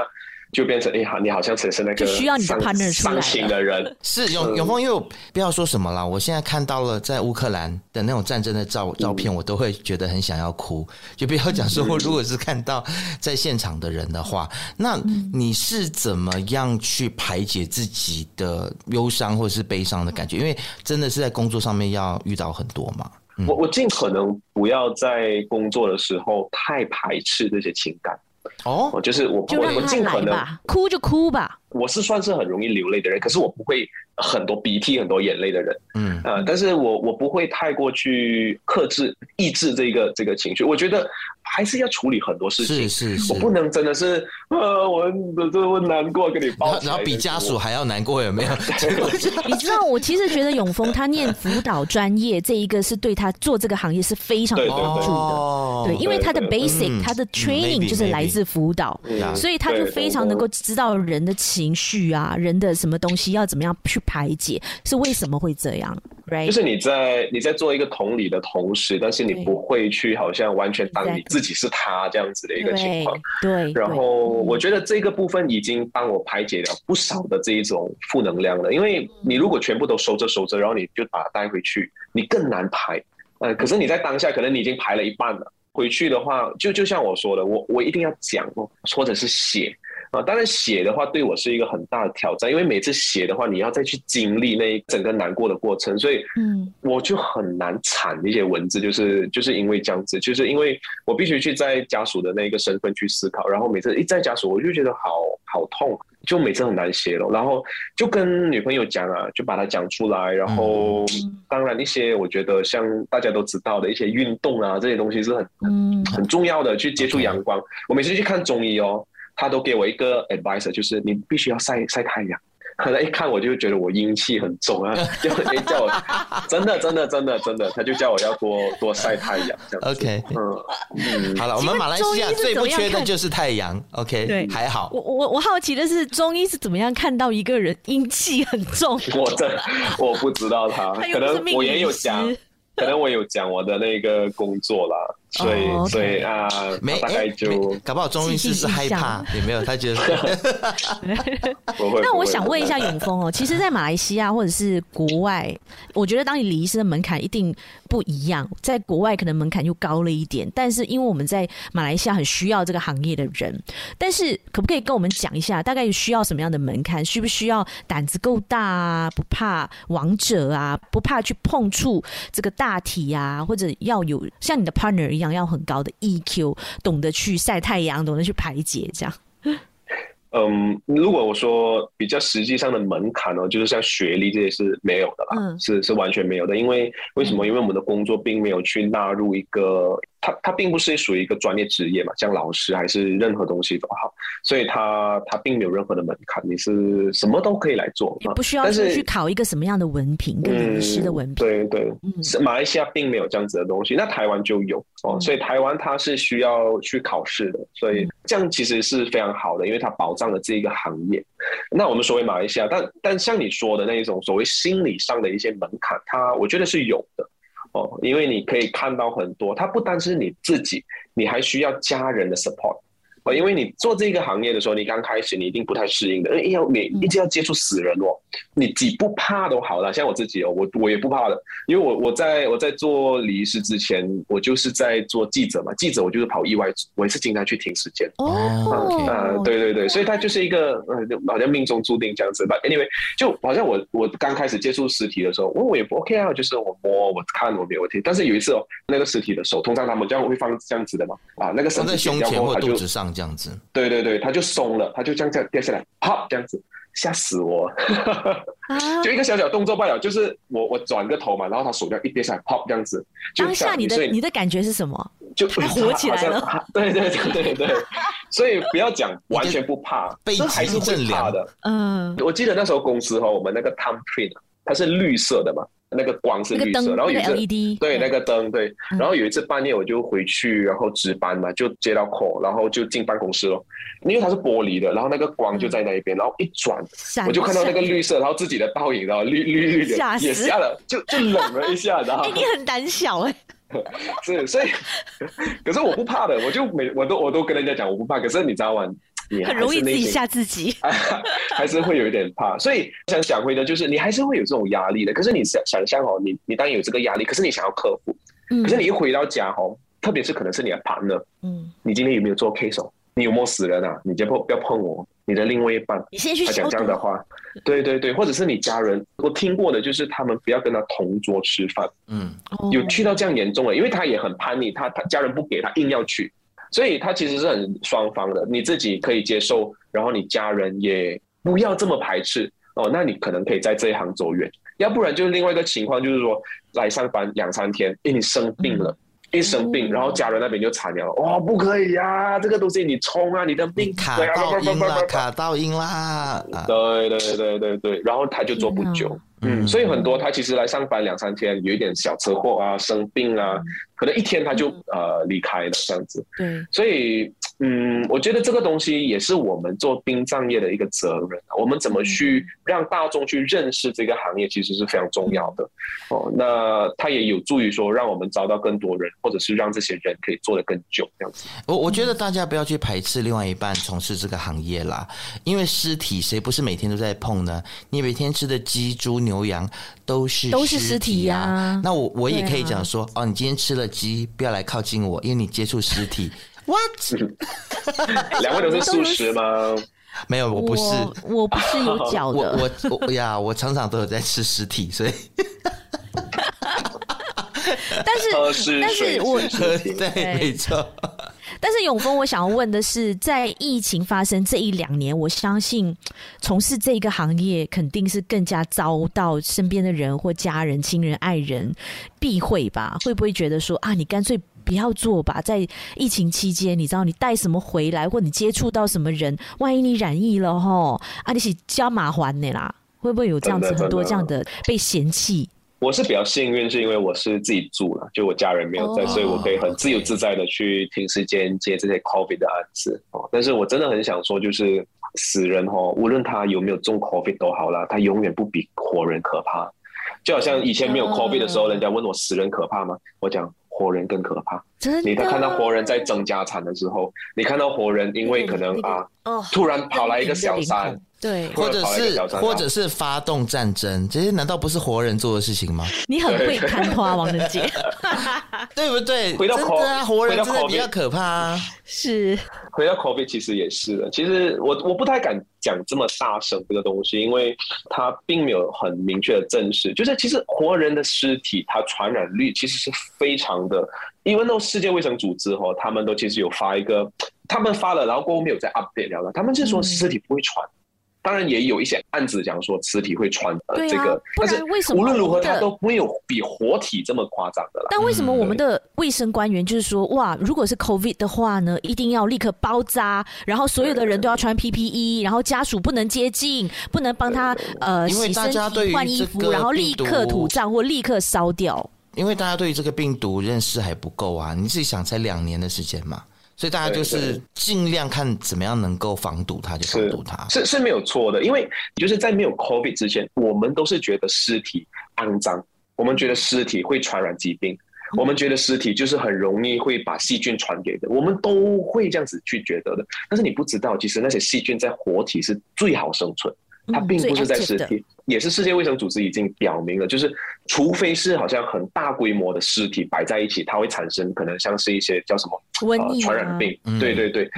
Speaker 3: 就变成哎，好，你好像只是那个需要你的 partner 伤心的人。
Speaker 2: 是永永峰，因为不要说什么啦，我现在看到了在乌克兰的那种战争的照照片，我都会觉得很想要哭。就不要讲说，如果是看到在现场的人的话，那你是怎么样去排解自己的忧伤或者是悲伤的感觉？因为真的是在工作上面要遇到很多嘛。
Speaker 3: 我我尽可能不要在工作的时候太排斥这些情感。哦，就是我我我尽可能
Speaker 1: 哭就哭吧。
Speaker 3: 我是算是很容易流泪的人，可是我不会很多鼻涕、很多眼泪的人。嗯，呃，但是我我不会太过去克制、抑制这个这个情绪。我觉得还是要处理很多事情。
Speaker 2: 是是是，
Speaker 3: 我不能真的是呃，我这我难过，跟你抱。
Speaker 2: 然后比家属还要难过，有没有？
Speaker 1: 你知道，我其实觉得永丰他念辅导专业这一个是对他做这个行业是非常有帮助的。对，因为他的 basic，他的 training 就是来自辅导，所以他就非常能够知道人的情。情绪啊，人的什么东西要怎么样去排解？是为什么会这样？Right?
Speaker 3: 就是你在你在做一个同理的同时，但是你不会去好像完全当你自己是他这样子的一个情况。
Speaker 1: 对。
Speaker 3: 然后我觉得这个部分已经帮我排解了不少的这一种负能量了。因为你如果全部都收着收着，然后你就把它带回去，你更难排。嗯，可是你在当下，可能你已经排了一半了。回去的话，就就像我说的，我我一定要讲哦，或者是写。啊，当然写的话对我是一个很大的挑战，因为每次写的话，你要再去经历那一整个难过的过程，所以，嗯，我就很难产一些文字，就是就是因为这样子，就是因为我必须去在家属的那个身份去思考，然后每次一在家属，我就觉得好好痛，就每次很难写了，然后就跟女朋友讲啊，就把它讲出来，然后当然一些我觉得像大家都知道的一些运动啊，这些东西是很嗯。很重要的，去接触阳光，我每次去看中医哦。他都给我一个 advice，就是你必须要晒晒太阳。可能一看我就觉得我阴气很重啊，就叫我真的真的真的真的，他就叫我要多多晒太阳。这样
Speaker 2: OK，嗯，好了，我们马来西亚最不缺的就是太阳。OK，对，还好。
Speaker 1: 我我我好奇的是，中医是怎么样看到一个人阴气很重？
Speaker 3: 我真我不知道他，可能我也有讲。可能我有讲我的那个工作啦，所以、oh, okay. 所以啊，没大概就
Speaker 2: 搞不好中医师是害怕，也没有他觉得。
Speaker 1: 那我想问一下永峰哦，其实，在马来西亚或者是国外，我觉得当你礼仪师的门槛一定不一样，在国外可能门槛又高了一点，但是因为我们在马来西亚很需要这个行业的人，但是可不可以跟我们讲一下，大概需要什么样的门槛？需不需要胆子够大啊？不怕王者啊？不怕去碰触这个大？体啊，或者要有像你的 partner 一样，要很高的 EQ，懂得去晒太阳，懂得去排解，这样。
Speaker 3: 嗯，如果我说比较实际上的门槛哦，就是像学历这些是没有的啦，嗯、是是完全没有的。因为为什么？因为我们的工作并没有去纳入一个他他并不是属于一个专业职业嘛，像老师还是任何东西都好，所以他他并没有任何的门槛，你是什么都可以来做，
Speaker 1: 也不需要去考一个什么样的文凭，跟律师的文凭。
Speaker 3: 对对，是马来西亚并没有这样子的东西，那台湾就有哦，所以台湾它是需要去考试的，所以这样其实是非常好的，因为它保障了这一个行业。那我们所谓马来西亚，但但像你说的那一种所谓心理上的一些门槛，它我觉得是有的。哦，因为你可以看到很多，它不单是你自己，你还需要家人的 support。哦，因为你做这个行业的时候，你刚开始你一定不太适应的，因为要你一直要接触死人哦，你几不怕都好了。像我自己哦，我我也不怕的，因为我我在我在做礼仪师之前，我就是在做记者嘛，记者我就是跑意外，我也是经常去停时间。哦，啊，对对对，所以它就是一个呃，好像命中注定这样子吧。Anyway，就好像我我刚开始接触尸体的时候，我我也不 OK 啊，就是我摸我看我没有问题。但是有一次哦，那个尸体的手，通常他们这样会放这样子的嘛，啊，那个手
Speaker 2: 在胸前或肚子上。这样子，
Speaker 3: 对对对，他就松了，他就这样这样掉下来，啪，这样子吓死我，就一个小小动作罢了，就是我我转个头嘛，然后他手这样一跌下来，啪，这样子。
Speaker 1: 当下你的你的感觉是什么？
Speaker 3: 就
Speaker 1: 他活起来了。
Speaker 3: 对对对对对，所以不要讲完全不怕，这还是会怕的。嗯，我记得那时候公司哈，我们那个 thumbprint 它是绿色的嘛。那个光是绿色，然后有一次对那个灯对，然后有一次半夜我就回去，然后值班嘛，就接到 call，然后就进办公室了，因为它是玻璃的，然后那个光就在那一边，然后一转，我就看到那个绿色，然后自己的倒影，然后绿绿绿的，也吓了，就就冷了一下，然后
Speaker 1: 你很胆小哎，
Speaker 3: 是，所以 可是我不怕的，我就每我都我都跟人家讲我不怕，可是你知道吗？你
Speaker 1: 很容易自己吓自己，
Speaker 3: 还是会有一点怕，所以想想回的就是你还是会有这种压力的。可是你想想象哦，你你当然有这个压力，可是你想要克服，可是你一回到家哦，特别是可能是你的 partner，嗯，你今天有没有做 case 哦？你有没有死人啊？你就不，不要碰我，你的另外一半，
Speaker 1: 你先去他
Speaker 3: 讲这样的话，对对对，或者是你家人，我听过的就是他们不要跟他同桌吃饭，嗯，有去到这样严重了，因为他也很叛逆，他他家人不给他硬要去。所以他其实是很双方的，你自己可以接受，然后你家人也不要这么排斥哦，那你可能可以在这一行走远。要不然就是另外一个情况，就是说来上班两三天，因为你生病了，嗯、一生病，然后家人那边就惨了，哇、哦，不可以呀、啊，这个东西你冲啊，你的病
Speaker 2: 卡到音啦，卡到音啦，
Speaker 3: 对对对对对，然后他就做不久。嗯，所以很多他其实来上班两三天，有一点小车祸啊，生病啊，可能一天他就呃离开了这样子。对，所以嗯，我觉得这个东西也是我们做殡葬业的一个责任。我们怎么去让大众去认识这个行业，其实是非常重要的。哦，那它也有助于说，让我们招到更多人，或者是让这些人可以做得更久这样子。
Speaker 2: 我我觉得大家不要去排斥另外一半从事这个行业啦，因为尸体谁不是每天都在碰呢？你每天吃的鸡猪。牛羊都是
Speaker 1: 都是尸体呀、啊，
Speaker 2: 那我我也可以讲说、啊、哦，你今天吃了鸡，不要来靠近我，因为你接触尸体。
Speaker 3: What？两位都是素食吗？
Speaker 2: 没有，我不是，
Speaker 1: 我，我不是有脚的。
Speaker 2: 我 我，我呀，我常常都有在吃尸体，所以。
Speaker 1: 但是 但是我
Speaker 2: 对，没错。
Speaker 1: 但是永峰，我想要问的是，在疫情发生这一两年，我相信从事这个行业肯定是更加遭到身边的人或家人、亲人、爱人避讳吧？会不会觉得说啊，你干脆不要做吧？在疫情期间，你知道你带什么回来，或你接触到什么人，万一你染疫了吼，啊，你是加麻烦的啦？会不会有这样子很多这样的被嫌弃？
Speaker 3: 我是比较幸运，是因为我是自己住了，就我家人没有在，oh, 所以我可以很自由自在的去停时间接这些 COVID 的案子哦。但是我真的很想说，就是死人哦，无论他有没有中 COVID 都好啦，他永远不比活人可怕。就好像以前没有 COVID 的时候，人家问我死人可怕吗？我讲活人更可怕。你看到活人在争家产的时候，你看到活人因为可能啊，突然跑来一个小三。
Speaker 1: 对，
Speaker 2: 或者是或者是发动战争，这些难道不是活人做的事情吗？
Speaker 1: 你很会看花，王仁杰，
Speaker 2: 对不对？回到真的啊，活人真的比较可怕啊。是，
Speaker 3: 回到 COVID 其实也是的。其实我我不太敢讲这么大声这个东西，因为它并没有很明确的证实。就是其实活人的尸体，它传染率其实是非常的。因为那世界卫生组织哈，他们都其实有发一个，他们发了，然后过后没有再 update 了。他们是说尸体不会传。
Speaker 4: 当然也有一些案子讲说尸体会穿呃这个，
Speaker 1: 但是为什么
Speaker 4: 无论如何它都没有比活体这么夸张的啦。
Speaker 1: 但为什么我们的卫生官员就是说，哇，如果是 COVID 的话呢，一定要立刻包扎，然后所有的人都要穿 PPE，然后家属不能接近，不能帮他呃洗身体、换衣服，然后立刻土葬或立刻烧掉。
Speaker 2: 因为大家对于这个病毒认识还不够啊，你自己想，才两年的时间嘛。所以大家就是尽量看怎么样能够防堵它，就防堵它，
Speaker 4: 是是，是没有错的。因为就是在没有 COVID 之前，我们都是觉得尸体肮脏，我们觉得尸体会传染疾病，我们觉得尸体就是很容易会把细菌传给的，我们都会这样子去觉得的。但是你不知道，其实那些细菌在活体是最好生存。它并不是在尸体，也是世界卫生组织已经表明了，就是除非是好像很大规模的尸体摆在一起，它会产生可能像是一些叫什么
Speaker 1: 瘟疫、
Speaker 4: 呃、传染病。对对对，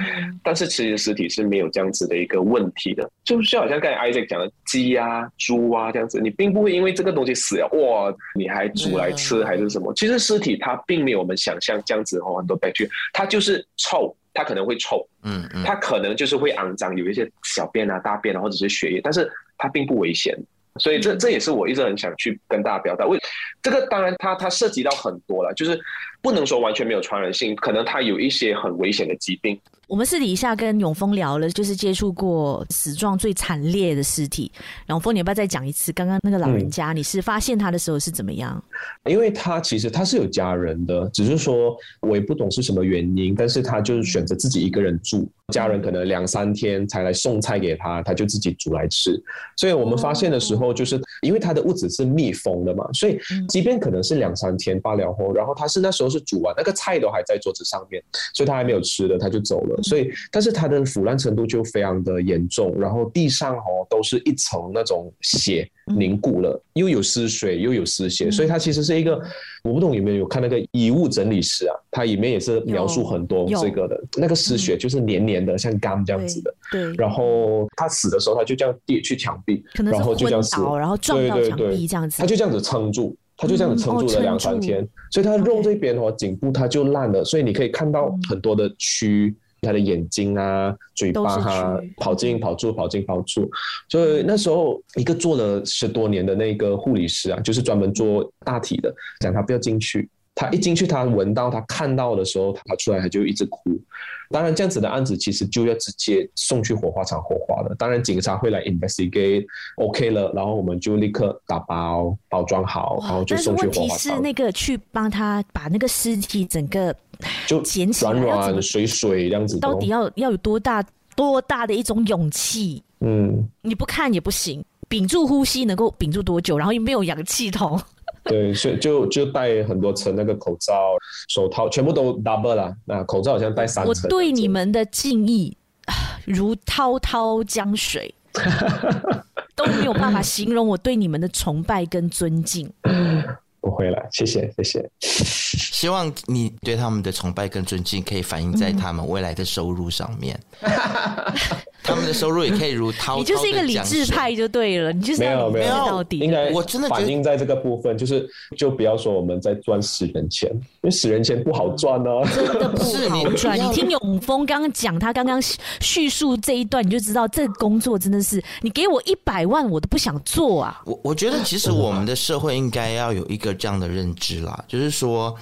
Speaker 4: 但是其实尸体是没有这样子的一个问题的，就是好像刚才 Isaac 讲的鸡啊、猪啊这样子，你并不会因为这个东西死了哇，你还煮来吃还是什么？其实尸体它并没有我们想象这样子哦，很多 bacteria，它就是臭。它可能会臭，嗯，嗯，它可能就是会肮脏，有一些小便啊、大便啊，或者是血液，但是它并不危险，所以这这也是我一直很想去跟大家表达。为这个当然它它涉及到很多了，就是不能说完全没有传染性，可能它有一些很危险的疾病。
Speaker 1: 我们私底下跟永峰聊了，就是接触过死状最惨烈的尸体。永峰，你要不要再讲一次？刚刚那个老人家，你是发现他的时候是怎么样？
Speaker 3: 因为他其实他是有家人的，只是说我也不懂是什么原因，但是他就是选择自己一个人住，家人可能两三天才来送菜给他，他就自己煮来吃。所以我们发现的时候，就是因为他的屋子是密封的嘛，所以即便可能是两三天罢了后，然后他是那时候是煮完那个菜都还在桌子上面，所以他还没有吃的他就走了。所以，但是它的腐烂程度就非常的严重，然后地上哦都是一层那种血凝固了，又有失水又有失血，所以它其实是一个，我不懂有没有看那个遗物整理师啊，它里面也是描述很多这个的，那个失血就是黏黏的，像干这样子的。对。然后他死的时候，他就这样跌去墙壁，然后就这样死，
Speaker 1: 然后撞到墙壁这样子，
Speaker 3: 他就这样子撑住，他就这样子撑住了两三天，所以他肉这边哦颈部它就烂了，所以你可以看到很多的蛆。他的眼睛啊，嘴巴啊，跑进跑出，跑进跑出。所以那时候，一个做了十多年的那个护理师啊，就是专门做大体的，讲他不要进去。他一进去，他闻到，他看到的时候，他出来他就一直哭。当然，这样子的案子其实就要直接送去火化场火化了。当然，警察会来 investigate，OK 了，然后我们就立刻打包包装好，然后就送去火化场。
Speaker 1: 但是问题是，那个去帮他把那个尸体整个就捡起来，
Speaker 3: 软软水水这样子，
Speaker 1: 到底要要有多大多大的一种勇气？嗯，你不看也不行，屏住呼吸能够屏住多久？然后又没有氧气筒。
Speaker 3: 对，所以就就戴很多层那个口罩、手套，全部都 double 了。那口罩好像戴三层。
Speaker 1: 我对你们的敬意 如滔滔江水，都没有办法形容我对你们的崇拜跟尊敬。
Speaker 3: 不会了，谢谢谢谢。
Speaker 2: 希望你对他们的崇拜跟尊敬可以反映在他们未来的收入上面。他们的收入也可以如滔滔，
Speaker 1: 你就是一个理智派就对了，你就是
Speaker 3: 没有没有
Speaker 1: 到底。
Speaker 3: 应该我真的反映在这个部分，就是就不要说我们在赚死人钱，因为死人钱不好赚哦，
Speaker 1: 真的不好赚。你听永峰刚刚讲，他刚刚叙述这一段，你就知道这个工作真的是，你给我一百万，我都不想做啊。
Speaker 2: 我我觉得其实我们的社会应该要有一个这样的认知啦，就是说。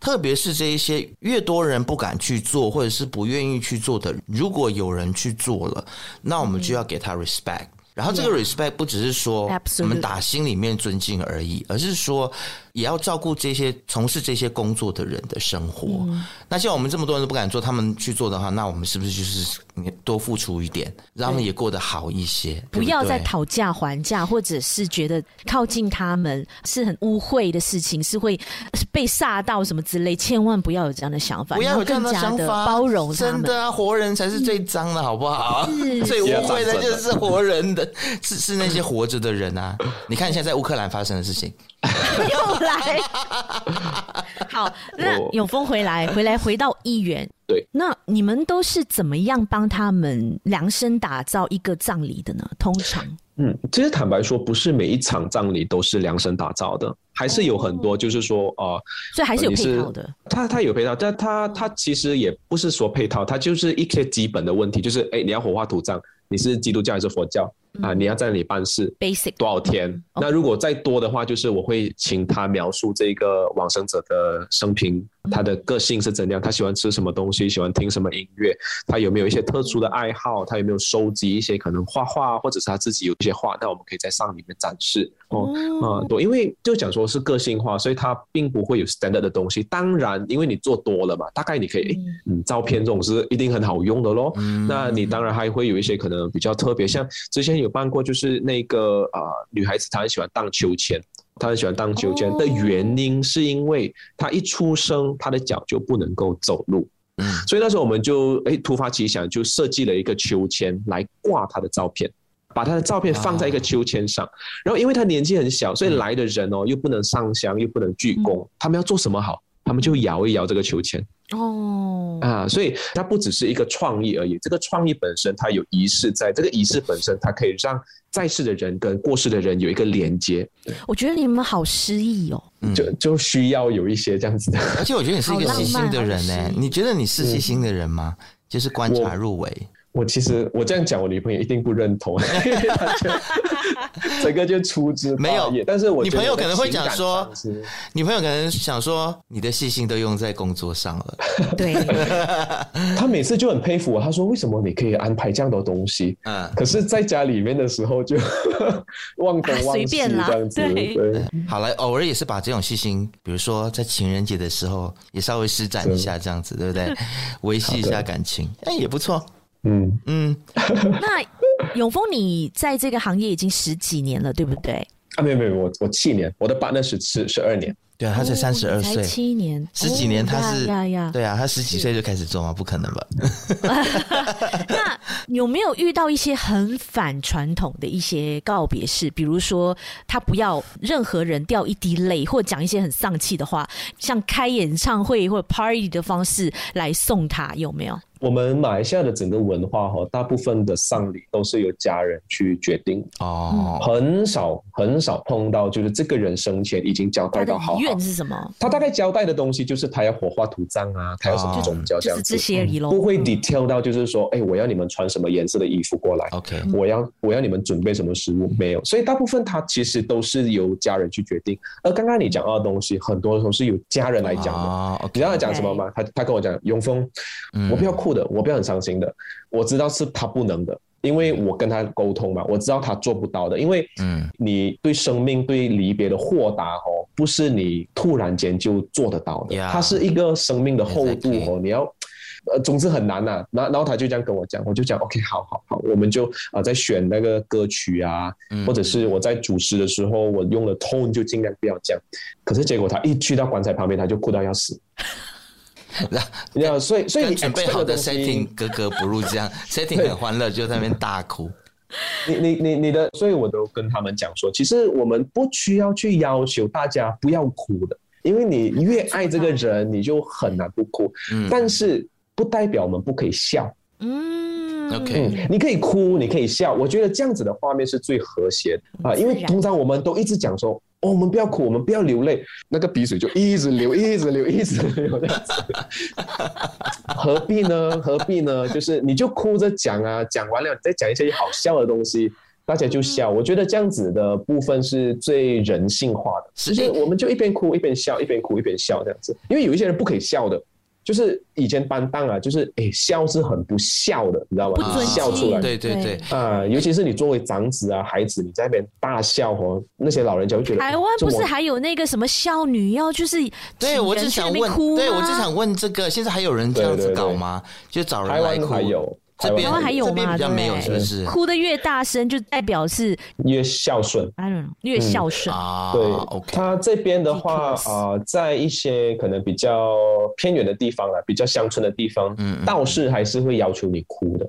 Speaker 2: 特别是这一些越多人不敢去做，或者是不愿意去做的，如果有人去做了，那我们就要给他 respect。然后这个 respect 不只是说我们打心里面尊敬而已，而是说。也要照顾这些从事这些工作的人的生活。嗯、那像我们这么多人都不敢做，他们去做的话，那我们是不是就是多付出一点，让他们也过得好一些？对
Speaker 1: 不要再讨价还价，或者是觉得靠近他们是很污秽的事情，是会被煞到什么之类。千万不要有这样的想法，
Speaker 2: 不要有这样的想法，
Speaker 1: 包容
Speaker 2: 真的啊，活人才是最脏的，好不好？最污秽的就是活人的，是是那些活着的人啊！你看现在在乌克兰发生的事情。
Speaker 1: 又来，好，那永丰回来，回来回到议员，
Speaker 3: 对，
Speaker 1: 那你们都是怎么样帮他们量身打造一个葬礼的呢？通常，
Speaker 3: 嗯，其实坦白说，不是每一场葬礼都是量身打造的，还是有很多，就是说，哦、呃，
Speaker 1: 所以还是有配套的。
Speaker 3: 他他有配套，但他他其实也不是说配套，他就是一些基本的问题，就是，哎，你要火化土葬，你是基督教还是佛教？啊，你要在那里办事
Speaker 1: ，basic
Speaker 3: 多少天？那如果再多的话，就是我会请他描述这个往生者的生平，他的个性是怎样，他喜欢吃什么东西，喜欢听什么音乐，他有没有一些特殊的爱好，他有没有收集一些可能画画，或者是他自己有一些画，那我们可以在上里面展示哦。啊，对，因为就讲说是个性化，所以他并不会有 standard 的东西。当然，因为你做多了嘛，大概你可以，嗯，照片这种是一定很好用的咯。那你当然还会有一些可能比较特别，像之前有办过，就是那个啊、呃、女孩子，她很喜欢荡秋千，她很喜欢荡秋千的原因是因为她一出生她的脚就不能够走路，嗯，所以那时候我们就哎突发奇想，就设计了一个秋千来挂她的照片，把她的照片放在一个秋千上，然后因为她年纪很小，所以来的人哦又不能上香又不能鞠躬，他们要做什么好？他们就摇一摇这个秋千。哦啊，所以它不只是一个创意而已。这个创意本身它有仪式在，在这个仪式本身，它可以让在世的人跟过世的人有一个连接。
Speaker 1: 我觉得你们好诗意哦，
Speaker 3: 就就需要有一些这样子的。
Speaker 2: 而且我觉得你是一个细心的人呢。你觉得你是细心的人吗？就是观察入微。
Speaker 3: 我其实我这样讲，我女朋友一定不认同，整个就粗枝
Speaker 2: 没有。
Speaker 3: 但是我
Speaker 2: 女朋友可能会讲说，女朋友可能想说，你的细心都用在工作上了。
Speaker 1: 对，
Speaker 3: 他每次就很佩服我，他说为什么你可以安排这样的东西？嗯，可是在家里面的时候就 忘东忘西这样子。对，
Speaker 2: 好了，偶尔也是把这种细心，比如说在情人节的时候也稍微施展一下，这样子对不对？维系一下感情，哎，也不错。
Speaker 3: 嗯
Speaker 1: 嗯，那永峰，你在这个行业已经十几年了，对不对？
Speaker 3: 啊，没有没有，我我七年，我的 partner 是十十二年。
Speaker 2: 对啊，他才三十二岁，
Speaker 1: 七年
Speaker 2: 十几年，他是对啊，他十几岁就开始做吗？不可能吧？
Speaker 1: 那有没有遇到一些很反传统的一些告别式？比如说，他不要任何人掉一滴泪，或讲一些很丧气的话，像开演唱会或者 party 的方式来送他，有没有？
Speaker 3: 我们马来西亚的整个文化哈，大部分的丧礼都是由家人去决定哦，很少很少碰到就是这个人生前已经交代到好。
Speaker 1: 愿是什么？
Speaker 3: 他大概交代的东西就是他要火化土葬啊，他要什么宗教这样子，
Speaker 1: 这些
Speaker 3: 不会 detail 到就是说，哎，我要你们穿什么颜色的衣服过来
Speaker 2: ，OK，
Speaker 3: 我要我要你们准备什么食物，没有，所以大部分他其实都是由家人去决定。而刚刚你讲到的东西，很多都是由家人来讲的。你知道他讲什么吗？他他跟我讲，永丰，我不要哭。我不要很伤心的，我知道是他不能的，因为我跟他沟通嘛，我知道他做不到的，因为嗯，你对生命对离别的豁达哦，不是你突然间就做得到的，它是一个生命的厚度哦，你要呃，总之很难呐。然后然后他就这样跟我讲，我就讲 OK，好好好，我们就啊在选那个歌曲啊，或者是我在主持的时候，我用了 tone 就尽量不要这样，可是结果他一去到棺材旁边，他就哭到要死。所以所以你
Speaker 2: 准备好的 setting 格格不入，这样 setting 很欢乐，就在那边大哭。
Speaker 3: 你你你你的，所以我都跟他们讲说，其实我们不需要去要求大家不要哭的，因为你越 爱这个人，你就很难不哭。嗯，但是不代表我们不可以笑。
Speaker 2: 嗯，OK，
Speaker 3: 你可以哭，你可以笑，我觉得这样子的画面是最和谐的啊，因为通常我们都一直讲说。哦，我们不要哭，我们不要流泪，那个鼻水就一直流，一直流，一直流这样子，何必呢？何必呢？就是你就哭着讲啊，讲完了你再讲一些好笑的东西，大家就笑。我觉得这样子的部分是最人性化的，其实我们就一边哭一边笑，一边哭一边笑这样子，因为有一些人不可以笑的。就是以前班当啊，就是哎、欸、笑是很不孝的，你知道吗？
Speaker 1: 不
Speaker 3: 笑出来，
Speaker 2: 对对对
Speaker 3: 啊，尤其是你作为长子啊，孩子，你在那边大笑哦，那些老人家会觉得。
Speaker 1: 台湾不是还有那个什么孝女要就是？
Speaker 2: 对，我就想问，对我就想问这个，现在还有人这样子搞吗？就找人来哭。
Speaker 3: 还有。
Speaker 2: 这边
Speaker 1: 还有吗？
Speaker 2: 这边比较没有，是不是？
Speaker 1: 哭的越大声，就代表是
Speaker 3: 越孝顺。
Speaker 1: 越孝顺
Speaker 2: 啊。
Speaker 3: 对，OK，他这边的话啊，在一些可能比较偏远的地方啊，比较乡村的地方，道士还是会要求你哭的。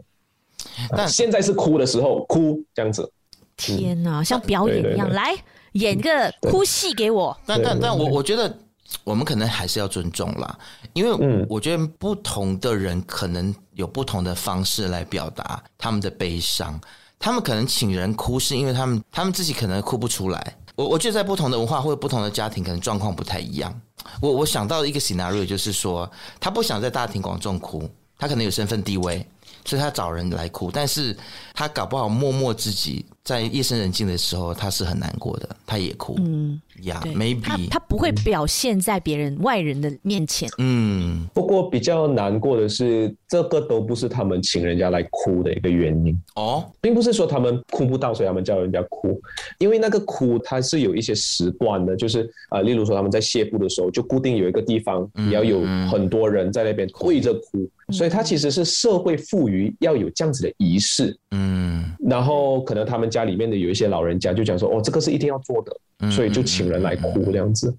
Speaker 3: 但现在是哭的时候，哭这样子。
Speaker 1: 天哪，像表演一样，来演个哭戏给我。
Speaker 2: 但但但我我觉得。我们可能还是要尊重啦，因为我觉得不同的人可能有不同的方式来表达他们的悲伤。他们可能请人哭，是因为他们他们自己可能哭不出来。我我觉得在不同的文化或者不同的家庭，可能状况不太一样。我我想到一个 scenario，就是说他不想在大庭广众哭，他可能有身份地位，所以他找人来哭，但是他搞不好默默自己在夜深人静的时候，他是很难过的，他也哭。嗯，呀、yeah，maybe
Speaker 1: 他他不会表现在别人、嗯、外人的面前。
Speaker 3: 嗯，不过比较难过的是，这个都不是他们请人家来哭的一个原因哦，并不是说他们哭不到，所以他们叫人家哭。因为那个哭，它是有一些时段的，就是啊、呃，例如说他们在谢步的时候，就固定有一个地方，你要有很多人在那边跪着哭。所以，他其实是社会赋予要有这样子的仪式，嗯，然后可能他们家里面的有一些老人家就讲说，哦，这个是一定要做的。所以就请人来哭这样子，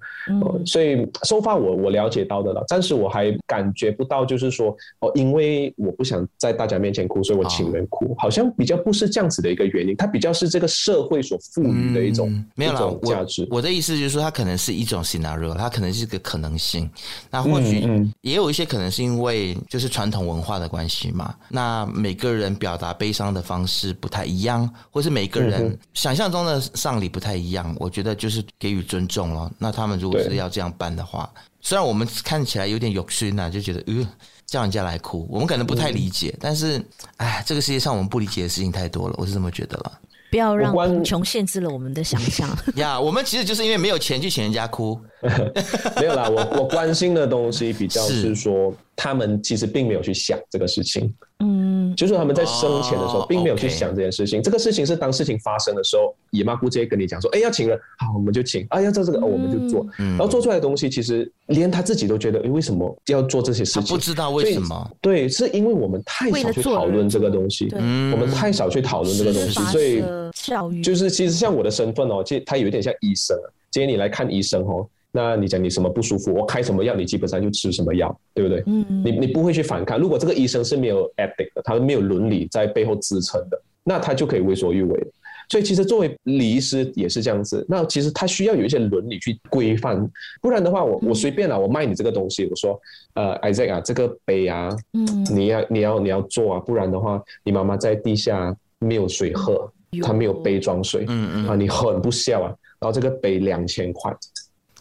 Speaker 3: 所以收发我我了解到的了，暂时我还感觉不到，就是说哦，因为我不想在大家面前哭，所以我请人哭，哦、好像比较不是这样子的一个原因，它比较是这个社会所赋予的一种、嗯、没有了价值
Speaker 2: 我。我的意思就是说，它可能是一种 scenario，它可能是一个可能性。那或许也有一些可能是因为就是传统文化的关系嘛。那每个人表达悲伤的方式不太一样，或是每个人想象中的丧礼不太一样，我觉得。就是给予尊重了。那他们如果是要这样办的话，虽然我们看起来有点有趣呢，就觉得呃叫人家来哭，我们可能不太理解。嗯、但是，哎，这个世界上我们不理解的事情太多了，我是这么觉得了。
Speaker 1: 不要让贫穷限制了我们的想象。
Speaker 2: 呀，yeah, 我们其实就是因为没有钱去请人家哭。
Speaker 3: 没有啦，我我关心的东西比较是说，是他们其实并没有去想这个事情。嗯，就是他们在生前的时候并没有去想这件事情。哦 okay、这个事情是当事情发生的时候，姨妈姑直接跟你讲说：“哎，要请人，好，我们就请。啊，要做这个，哦，我们就做。嗯”然后做出来的东西，其实连他自己都觉得，哎，为什么要做这些事情？
Speaker 2: 不知道为什么？
Speaker 3: 对，是因为我们太少去讨论这个东西，我们太少去讨论这个东西，所以教育就是其实像我的身份哦，其实他有一点像医生。今天你来看医生哦。那你讲你什么不舒服，我开什么药，你基本上就吃什么药，对不对？嗯，你你不会去反抗。如果这个医生是没有 ethic 的，他是没有伦理在背后支撑的，那他就可以为所欲为。所以其实作为礼仪师也是这样子。那其实他需要有一些伦理去规范，不然的话，我我随便啊，我卖你这个东西，我说呃，Isaac 啊，这个杯啊，嗯，你要你要你要做啊，不然的话，你妈妈在地下没有水喝，她没有杯装水，嗯嗯，啊，你很不孝啊。然后这个杯两千块。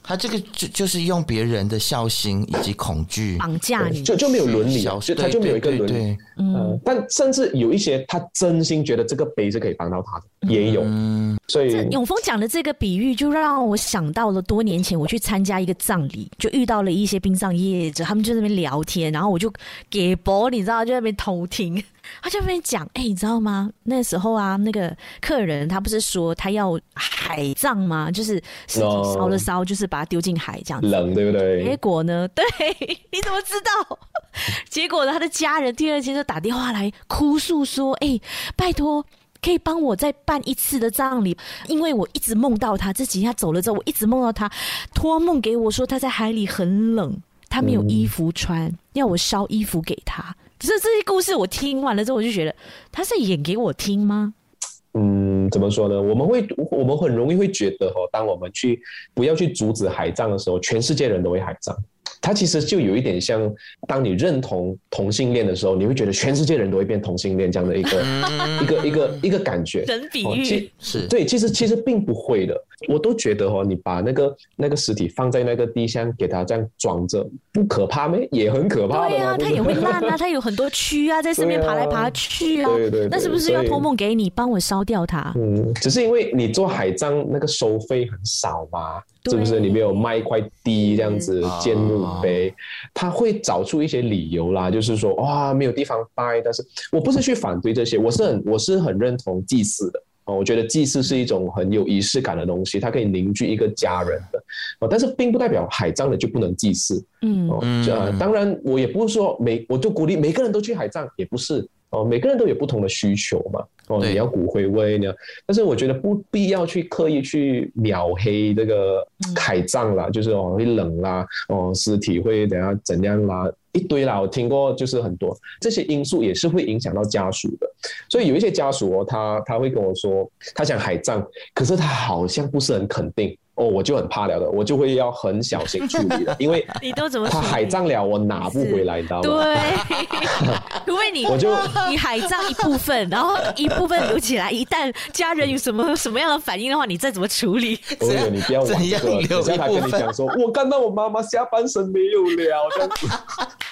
Speaker 2: 他这个就就是用别人的孝心以及恐惧
Speaker 1: 绑架你，
Speaker 3: 就就没有伦理，就他就没有一个伦理。嗯，但甚至有一些他真心觉得这个杯是可以帮到他的，也有。嗯，所以
Speaker 1: 永峰讲的这个比喻，就让我想到了多年前我去参加一个葬礼，就遇到了一些殡葬业者，他们就在那边聊天，然后我就给博，你知道，就在那边偷听。他就跟你讲，哎、欸，你知道吗？那时候啊，那个客人他不是说他要海葬吗？就是尸体烧了烧，就是把它丢进海这样子，
Speaker 3: 冷对不对？
Speaker 1: 结果呢？对，你怎么知道？结果呢？他的家人第二天就打电话来哭诉说，哎、欸，拜托，可以帮我再办一次的葬礼，因为我一直梦到他，这几天他走了之后，我一直梦到他，托梦给我说他在海里很冷，他没有衣服穿，嗯、要我烧衣服给他。这这些故事我听完了之后，我就觉得他是演给我听吗？
Speaker 3: 嗯，怎么说呢？我们会，我们很容易会觉得哦，当我们去不要去阻止海葬的时候，全世界人都会海葬。它其实就有一点像，当你认同同性恋的时候，你会觉得全世界人都会变同性恋这样的一个一个一个一个感觉。
Speaker 1: 人比喻
Speaker 3: 是对，其实其实并不会的。我都觉得哦，你把那个那个尸体放在那个地箱，给它这样装着，不可怕吗？也很可怕的。
Speaker 1: 对啊，它也会烂啊，它有很多蛆啊，在上面爬来爬去啊。对对。那是不是要托梦给你，帮我烧掉它？
Speaker 3: 嗯，只是因为你做海葬那个收费很少嘛，是不是？里面有卖一块地这样子建墓碑，他会找出一些理由啦，就是说哇，没有地方拜。但是我不是去反对这些，我是很我是很认同祭祀的。哦，我觉得祭祀是一种很有仪式感的东西，它可以凝聚一个家人的。哦，但是并不代表海葬的就不能祭祀。嗯，哦，呃，当然我也不是说每我就鼓励每个人都去海葬，也不是。哦，每个人都有不同的需求嘛。哦，你要骨灰位，呢，但是我觉得不必要去刻意去秒黑这个海葬啦，就是哦会冷啦，哦尸体会等下怎样啦。一堆啦，我听过，就是很多这些因素也是会影响到家属的，所以有一些家属哦，他他会跟我说，他想海葬，可是他好像不是很肯定，哦，我就很怕了的，我就会要很小心处理的，因为
Speaker 1: 你都怎么？
Speaker 3: 他海葬了，我拿不回来，你知道吗？
Speaker 1: 对，因为你我就你海葬一部分，然后一部分留起来，一旦家人有什么什么样的反应的话，你再怎么处理？
Speaker 3: 我有你不要玩这个，等下他跟你讲说，我看到我妈妈下半身没有了，这样子，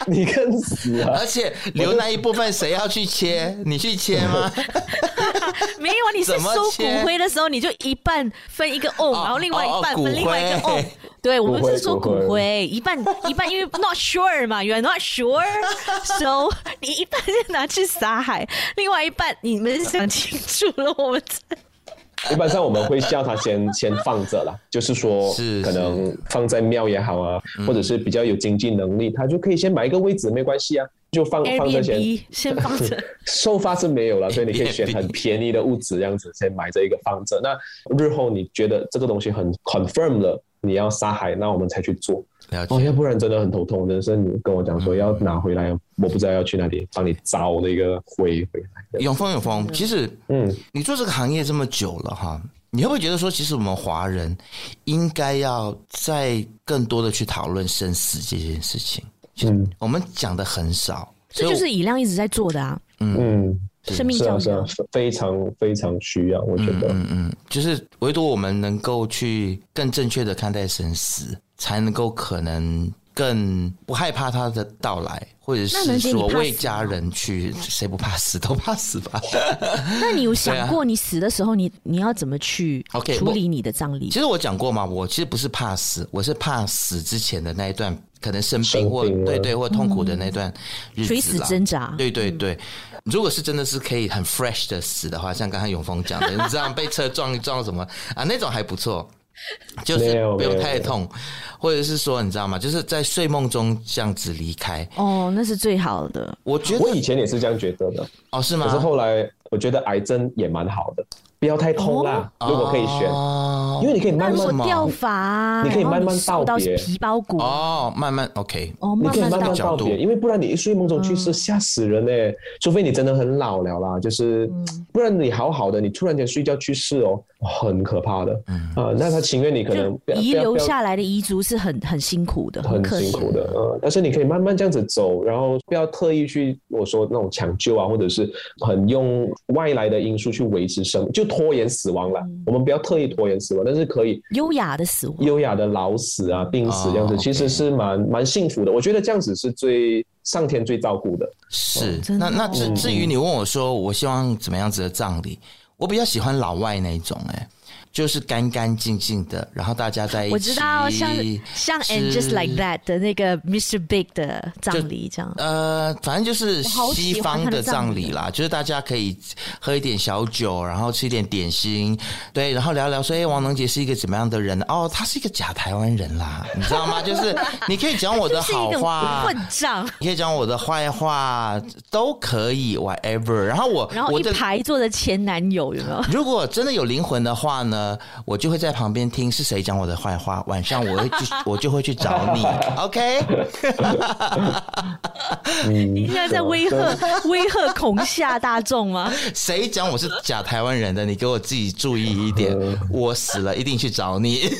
Speaker 3: 你更死啊！
Speaker 2: 而且留那一部分谁要去切？你去切吗？
Speaker 1: 没有啊，你是收骨灰的时候，你就一半分一个哦，然后另外。一半分另外一个哦，对，我们是说骨灰一半 一半，因为 not sure 嘛，you're not sure，so 你一半就拿去撒海，另外一半你们想清楚了，我们
Speaker 3: 一般上我们会叫他先先放着啦，就是说可能放在庙也好啊，或者是比较有经济能力，他就可以先买一个位置，没关系啊，就放放着先
Speaker 1: 先放着。
Speaker 3: 收发是没有了，所以你可以选很便宜的物质，这样子先买这一个放着。那日后你觉得这个东西很 confirm 了，你要杀海，那我们才去做。哦，要不然真的很头痛。真的是你跟我讲说要拿回来，我不知道要去哪里帮你找那个灰回来。
Speaker 2: 永丰，永丰，其实，嗯，你做这个行业这么久了哈，你会不会觉得说，其实我们华人应该要再更多的去讨论生死这件事情？嗯，我们讲的很少，
Speaker 1: 这就是以亮一直在做的啊。嗯，嗯生命教育
Speaker 3: 是啊，是啊，非常非常需要，我觉得，
Speaker 2: 嗯嗯，就是唯独我们能够去更正确的看待生死，才能够可能更不害怕他的到来，或者是说为家人去，谁不怕死都怕死吧？
Speaker 1: 那你有想过，你死的时候，你你要怎么去 OK 处理你的葬礼？
Speaker 2: 其实我讲过嘛，我其实不是怕死，我是怕死之前的那一段可能生病或对对或痛苦的那段日子，
Speaker 1: 垂死挣扎。
Speaker 2: 对对对。如果是真的是可以很 fresh 的死的话，像刚才永峰讲的，你这样被车撞一撞什么啊，那种还不错，就是不用太痛，或者是说你知道吗？就是在睡梦中这样子离开。
Speaker 1: 哦，那是最好的。
Speaker 2: 我觉得
Speaker 3: 我以前也是这样觉得的。
Speaker 2: 哦，是吗？
Speaker 3: 可是后来我觉得癌症也蛮好的。不要太痛啦，如果可以选，因为你可以慢慢
Speaker 1: 掉发，
Speaker 3: 你可以慢慢道别。
Speaker 1: 皮包骨。
Speaker 2: 哦，慢慢 OK，
Speaker 1: 哦，
Speaker 3: 你可以慢慢道别，因为不然你一睡梦中去世，吓死人呢。除非你真的很老了啦，就是不然你好好的，你突然间睡觉去世哦，很可怕的。啊，那他情愿你可能
Speaker 1: 遗留下来的遗嘱是很很辛苦的，
Speaker 3: 很辛苦的。嗯，但是你可以慢慢这样子走，然后不要特意去我说那种抢救啊，或者是很用外来的因素去维持生就。拖延死亡了，嗯、我们不要特意拖延死亡，但是可以
Speaker 1: 优雅的死亡，
Speaker 3: 优雅的老死啊，病死这样子，其实是蛮蛮幸福的。我觉得这样子是最上天最照顾的。
Speaker 2: 是，嗯、那那至至于你问我说，我希望怎么样子的葬礼，我比较喜欢老外那一种、欸，哎。就是干干净净的，然后大家在一起。
Speaker 1: 我知道，像像 And Just Like That 的那个 Mr. Big 的葬礼这样。
Speaker 2: 呃，反正就是西方的葬礼啦，就是大家可以喝一点小酒，然后吃一点点心，对，然后聊聊说，哎，王能杰是一个怎么样的人？哦，他是一个假台湾人啦，你知道吗？就是你可以讲我的 好话，
Speaker 1: 混账，
Speaker 2: 你可以讲我的坏话，都可以，whatever。然后我，
Speaker 1: 然后一排坐的前男友有没有？
Speaker 2: 如果真的有灵魂的话呢？呃，我就会在旁边听是谁讲我的坏话。晚上我会去，我就会去找你。OK？
Speaker 1: 你现在在威吓、威吓、恐吓大众吗？
Speaker 2: 谁讲我是假台湾人的？你给我自己注意一点。我死了一定去找你。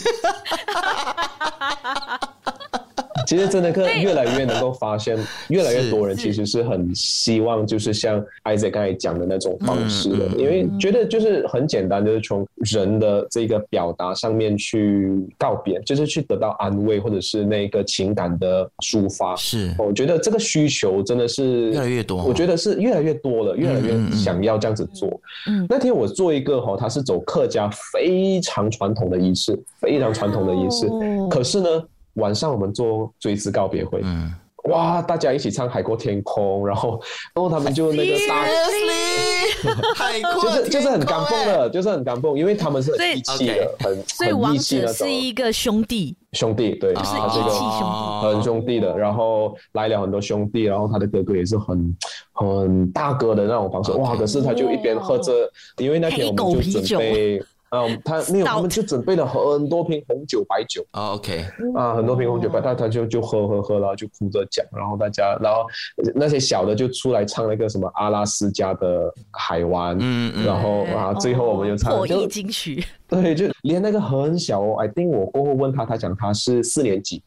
Speaker 3: 其实真的，可越来越能够发现，越来越多人其实是很希望，就是像 Isaac 刚才讲的那种方式的，因为觉得就是很简单，就是从人的这个表达上面去告别，就是去得到安慰，或者是那个情感的抒发。
Speaker 2: 是，
Speaker 3: 我觉得这个需求真的是
Speaker 2: 越来越多，
Speaker 3: 我觉得是越来越多了，越来越想要这样子做。嗯，那天我做一个哈，他是走客家非常传统的仪式，非常传统的仪式，可是呢。晚上我们做追思告别会，嗯，哇，大家一起唱《海阔天空》，然后，然后他们就那个 大，就是就是很感动的，就是很感动，因为他们是很义气的，很
Speaker 1: 所以王者是一个兄弟，
Speaker 3: 兄弟对，
Speaker 1: 就是义气兄弟，
Speaker 3: 很兄弟的，然后来了很多兄弟，然后他的哥哥也是很很大哥的那种方式，哇，可是他就一边喝着，因为那天我们就准备。啊，他没有，他们就准备了很多瓶红酒、白酒。
Speaker 2: 哦，OK，
Speaker 3: 啊，很多瓶红酒白，他他就就喝喝喝然后，就哭着讲，然后大家，然后那些小的就出来唱那个什么阿拉斯加的海湾，嗯嗯，然后啊，最后我们就唱
Speaker 1: 破译金曲，
Speaker 3: 对，就连那个很小哦，I think 我过后问他，他讲他是四年级，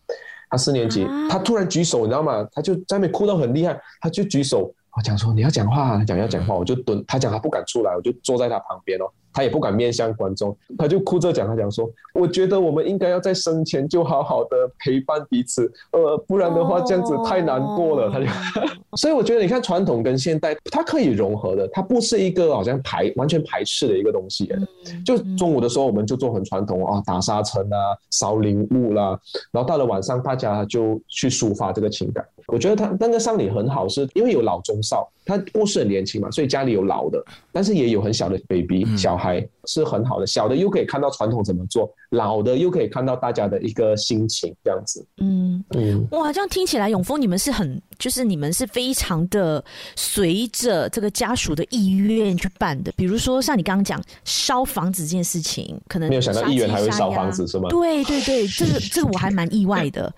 Speaker 3: 他四年级，他突然举手，你知道吗？他就在那边哭到很厉害，他就举手。我讲说你要讲话，讲要讲话，我就蹲。他讲他不敢出来，我就坐在他旁边哦。他也不敢面向观众，他就哭着讲，他讲说：“我觉得我们应该要在生前就好好的陪伴彼此，呃，不然的话这样子太难过了。”他就，所以我觉得你看传统跟现代，它可以融合的，它不是一个好像排完全排斥的一个东西。就中午的时候我们就做很传统啊，打沙尘啊，烧灵物啦，然后到了晚上大家就去抒发这个情感。我觉得他那个丧礼很好，是因为有老中少，他过世很年轻嘛，所以家里有老的，但是也有很小的 baby 小孩，是很好的。小的又可以看到传统怎么做，老的又可以看到大家的一个心情这样子。嗯
Speaker 1: 嗯，哇，这样听起来永丰你们是很，就是你们是非常的随着这个家属的意愿去办的。比如说像你刚刚讲烧房子这件事情，可能
Speaker 3: 没有想到议员还会烧房子是吗？
Speaker 1: 对对对，这个这个我还蛮意外的，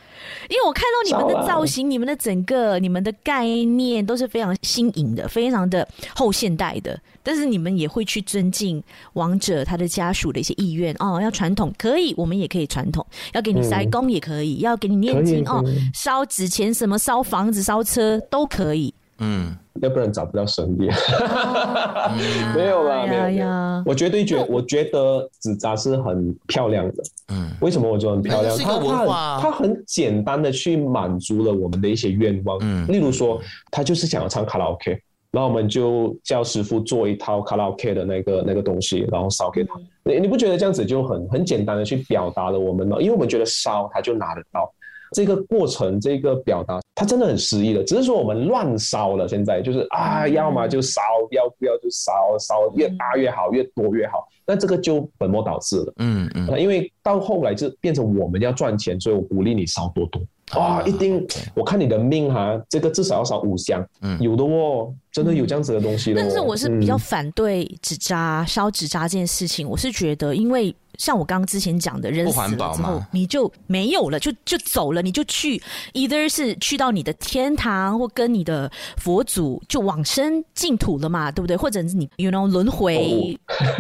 Speaker 1: 因为我看到你们的造型，你们的。整个你们的概念都是非常新颖的，非常的后现代的，但是你们也会去尊敬王者他的家属的一些意愿哦。要传统可以，我们也可以传统，要给你塞工也可以，嗯、要给你念经哦，烧纸钱什么烧房子烧车都可以。嗯，
Speaker 3: 要不然找不到神力。没有啦，没有呀。我绝对觉，我觉得纸扎是很漂亮的。嗯，为什么我觉得很漂亮？它它它很简单的去满足了我们的一些愿望。嗯，例如说，他就是想要唱卡拉 OK，然后我们就叫师傅做一套卡拉 OK 的那个那个东西，然后烧给他。你你不觉得这样子就很很简单的去表达了我们吗？因为我们觉得烧他就拿得到。这个过程，这个表达，它真的很诗意的。只是说我们乱烧了，现在就是啊，要么就烧，要不要就烧，烧越大越好，越多越好。那这个就本末倒置了。嗯嗯，因为到后来就变成我们要赚钱，所以我鼓励你烧多多。哇，一定！我看你的命哈，这个至少要烧五箱。嗯，有的哦，真的有这样子的东西的。
Speaker 1: 但是我是比较反对纸扎烧纸扎这件事情。我是觉得，因为。像我刚刚之前讲的，人死了之后你就没有了，就就走了，你就去，either 是去到你的天堂，或跟你的佛祖就往生净土了嘛，对不对？或者是你，you know，轮回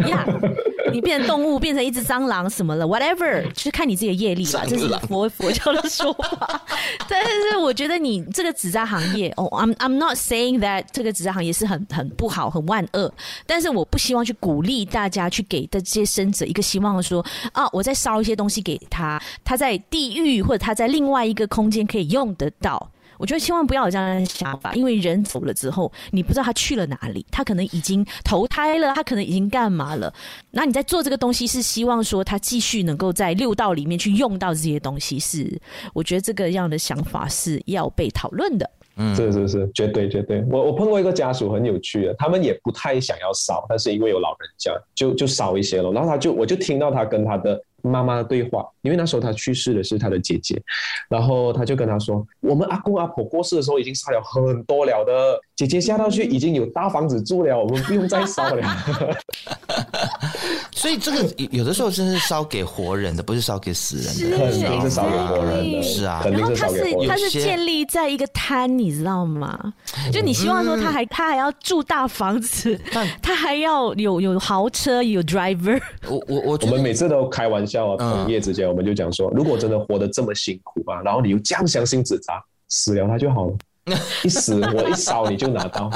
Speaker 1: 呀。Oh. Yeah. 你变成动物，变成一只蟑螂什么了？Whatever，就是看你自己的业力吧。这是佛佛教的说法。但是我觉得你这个纸扎行业，哦、oh,，I'm I'm not saying that 这个纸扎行业是很很不好、很万恶。但是我不希望去鼓励大家去给的这些生者一个希望，说啊，我再烧一些东西给他，他在地狱或者他在另外一个空间可以用得到。我觉得千万不要有这样的想法，因为人走了之后，你不知道他去了哪里，他可能已经投胎了，他可能已经干嘛了。那你在做这个东西，是希望说他继续能够在六道里面去用到这些东西，是我觉得这个样的想法是要被讨论的。
Speaker 3: 嗯，是是是，绝对绝对。我我碰过一个家属很有趣的，他们也不太想要烧，但是因为有老人家，就就烧一些了。然后他就我就听到他跟他的。妈妈的对话，因为那时候他去世的是他的姐姐，然后他就跟他说：“我们阿公阿婆过世的时候已经杀了很多了的，姐姐下到去已经有大房子住了，我们不用再烧了。”
Speaker 2: 所以这个有的时候真是烧给活人的，不是烧给死人的，
Speaker 3: 肯定是烧给活人的，
Speaker 2: 是啊。
Speaker 1: 然后他是他是建立在一个摊，你知道吗？就你希望说他还他还要住大房子，他还要有有豪车有 driver。
Speaker 2: 我我我
Speaker 3: 我们每次都开玩笑。叫同业之间，我们就讲说，如果真的活得这么辛苦啊，然后你又这样相信纸扎，死了他就好了。一死我一烧你就拿到，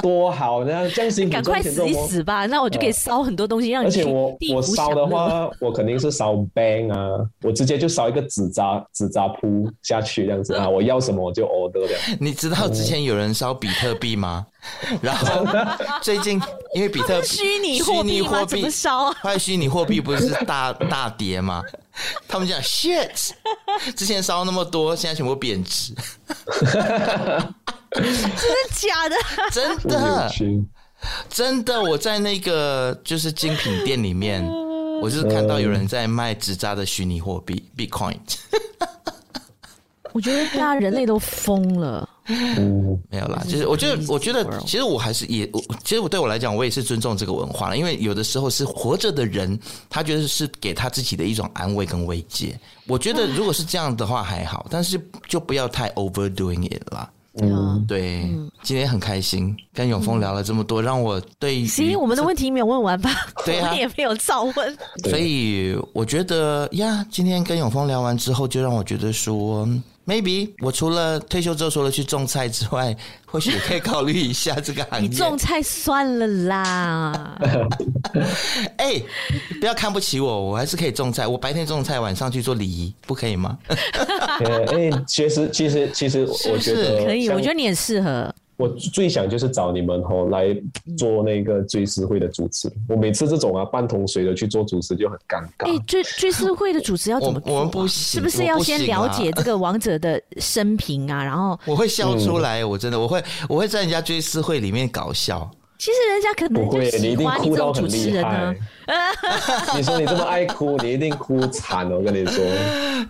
Speaker 3: 多好呢！这样辛苦
Speaker 1: 赶快死一死吧，那我就可以烧很多东西让你。
Speaker 3: 而且我我烧的话，我肯定是烧 bang 啊，我直接就烧一个纸扎纸扎铺下去这样子啊，我要什么我就 order 这样。
Speaker 2: 你知道之前有人烧比特币吗？然后 最近因为比特
Speaker 1: 虚拟货币怎么烧啊？
Speaker 2: 后来虚拟货币不是大大跌吗？他们讲 shit，之前烧那么多，现在全部贬值。
Speaker 1: 真的假的？
Speaker 2: 真的，真的。我在那个就是精品店里面，我就是看到有人在卖纸扎的虚拟货币 Bitcoin。
Speaker 1: 我觉得大家人类都疯了。
Speaker 3: 嗯，
Speaker 2: 没有啦，就是我觉得，我觉得，其实我还是也，其实我对我来讲，我也是尊重这个文化了，因为有的时候是活着的人，他觉得是给他自己的一种安慰跟慰藉。我觉得如果是这样的话还好，但是就不要太 overdoing it 啦。嗯，对，嗯、今天很开心跟永峰聊了这么多，让我对。
Speaker 1: 其实我们的问题没有问完吧？
Speaker 2: 对啊，
Speaker 1: 也没有照问。
Speaker 2: 所以我觉得呀，今天跟永峰聊完之后，就让我觉得说。Maybe 我除了退休之后除了去种菜之外，或许也可以考虑一下这个行业。
Speaker 1: 你种菜算了啦。
Speaker 2: 哎、欸，不要看不起我，我还是可以种菜。我白天种菜，晚上去做礼仪，不可以吗？
Speaker 3: 哎、欸，其实其实其实我觉得
Speaker 1: 可以，我觉得你很适合。
Speaker 3: 我最想就是找你们吼来做那个追思会的主持。我每次这种啊半桶水的去做主持就很尴尬。
Speaker 1: 哎，追追思会的主持要怎么做？
Speaker 2: 我们不行，
Speaker 1: 是不是要先了解这个王者的生平啊？然后
Speaker 2: 我会笑出来，我真的我会我会在人家追思会里面搞笑。
Speaker 1: 其实人家可能就喜欢你这种主持人呢。
Speaker 3: 你说你这么爱哭，你一定哭惨了。我跟你说，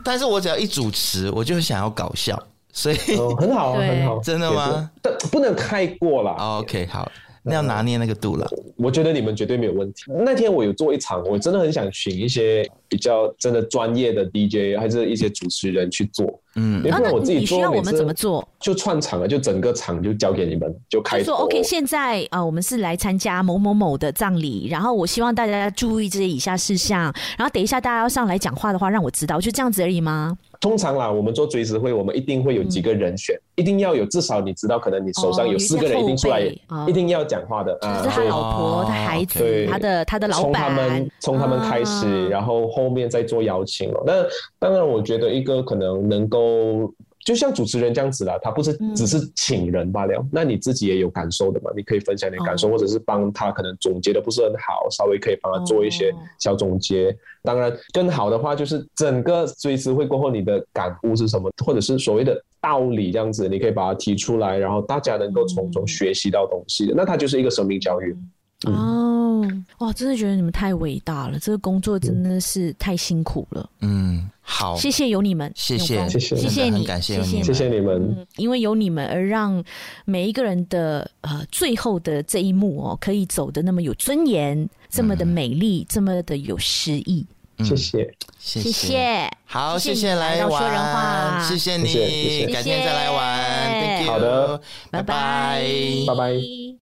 Speaker 2: 但是我只要一主持，我就想要搞笑。所以、
Speaker 3: 哦、很好，很好，
Speaker 2: 真的吗？
Speaker 3: 但不能太过了。
Speaker 2: OK，好，那要拿捏那个度了。
Speaker 3: 我觉得你们绝对没有问题。那天我有做一场，我真的很想请一些比较真的专业的 DJ，还是一些主持人去做。嗯，因为我自己做，
Speaker 1: 你需要我们怎么做？
Speaker 3: 就串场了，就整个场就交给你们，就开始
Speaker 1: 说 OK。现在啊、呃，我们是来参加某某某的葬礼，然后我希望大家注意这些以下事项，然后等一下大家要上来讲话的话，让我知道，就这样子而已吗？
Speaker 3: 通常啦，我们做追思会，我们一定会有几个人选，嗯、一定要有至少你知道，可能你手上有四个人一定出来，哦、一定要讲话的啊。
Speaker 1: 就是他老婆、他孩子、他的他的老板，从他们
Speaker 3: 从他们开始，啊、然后后面再做邀请了。那当然，我觉得一个可能能够。就像主持人这样子啦，他不是只是请人罢了。嗯、那你自己也有感受的嘛？你可以分享你的感受，哦、或者是帮他可能总结的不是很好，稍微可以帮他做一些小总结。哦、当然，更好的话就是整个追思会过后，你的感悟是什么，或者是所谓的道理这样子，你可以把它提出来，然后大家能够从中学习到东西的，嗯、那它就是一个生命教育。
Speaker 1: 嗯、哦，哇，真的觉得你们太伟大了，这个工作真的是太辛苦了。
Speaker 2: 嗯。好，
Speaker 1: 谢谢有你们，
Speaker 2: 谢谢，
Speaker 3: 谢谢，
Speaker 1: 谢谢你，
Speaker 2: 感谢
Speaker 1: 你，
Speaker 3: 谢谢你们，
Speaker 1: 嗯，因为有你们而让每一个人的呃最后的这一幕哦，可以走的那么有尊严，这么的美丽，这么的有诗意。
Speaker 3: 谢谢，
Speaker 1: 谢谢，
Speaker 2: 好，谢谢来玩，说人话，谢谢你，改天再来玩，
Speaker 3: 好的，
Speaker 2: 拜拜，
Speaker 3: 拜拜。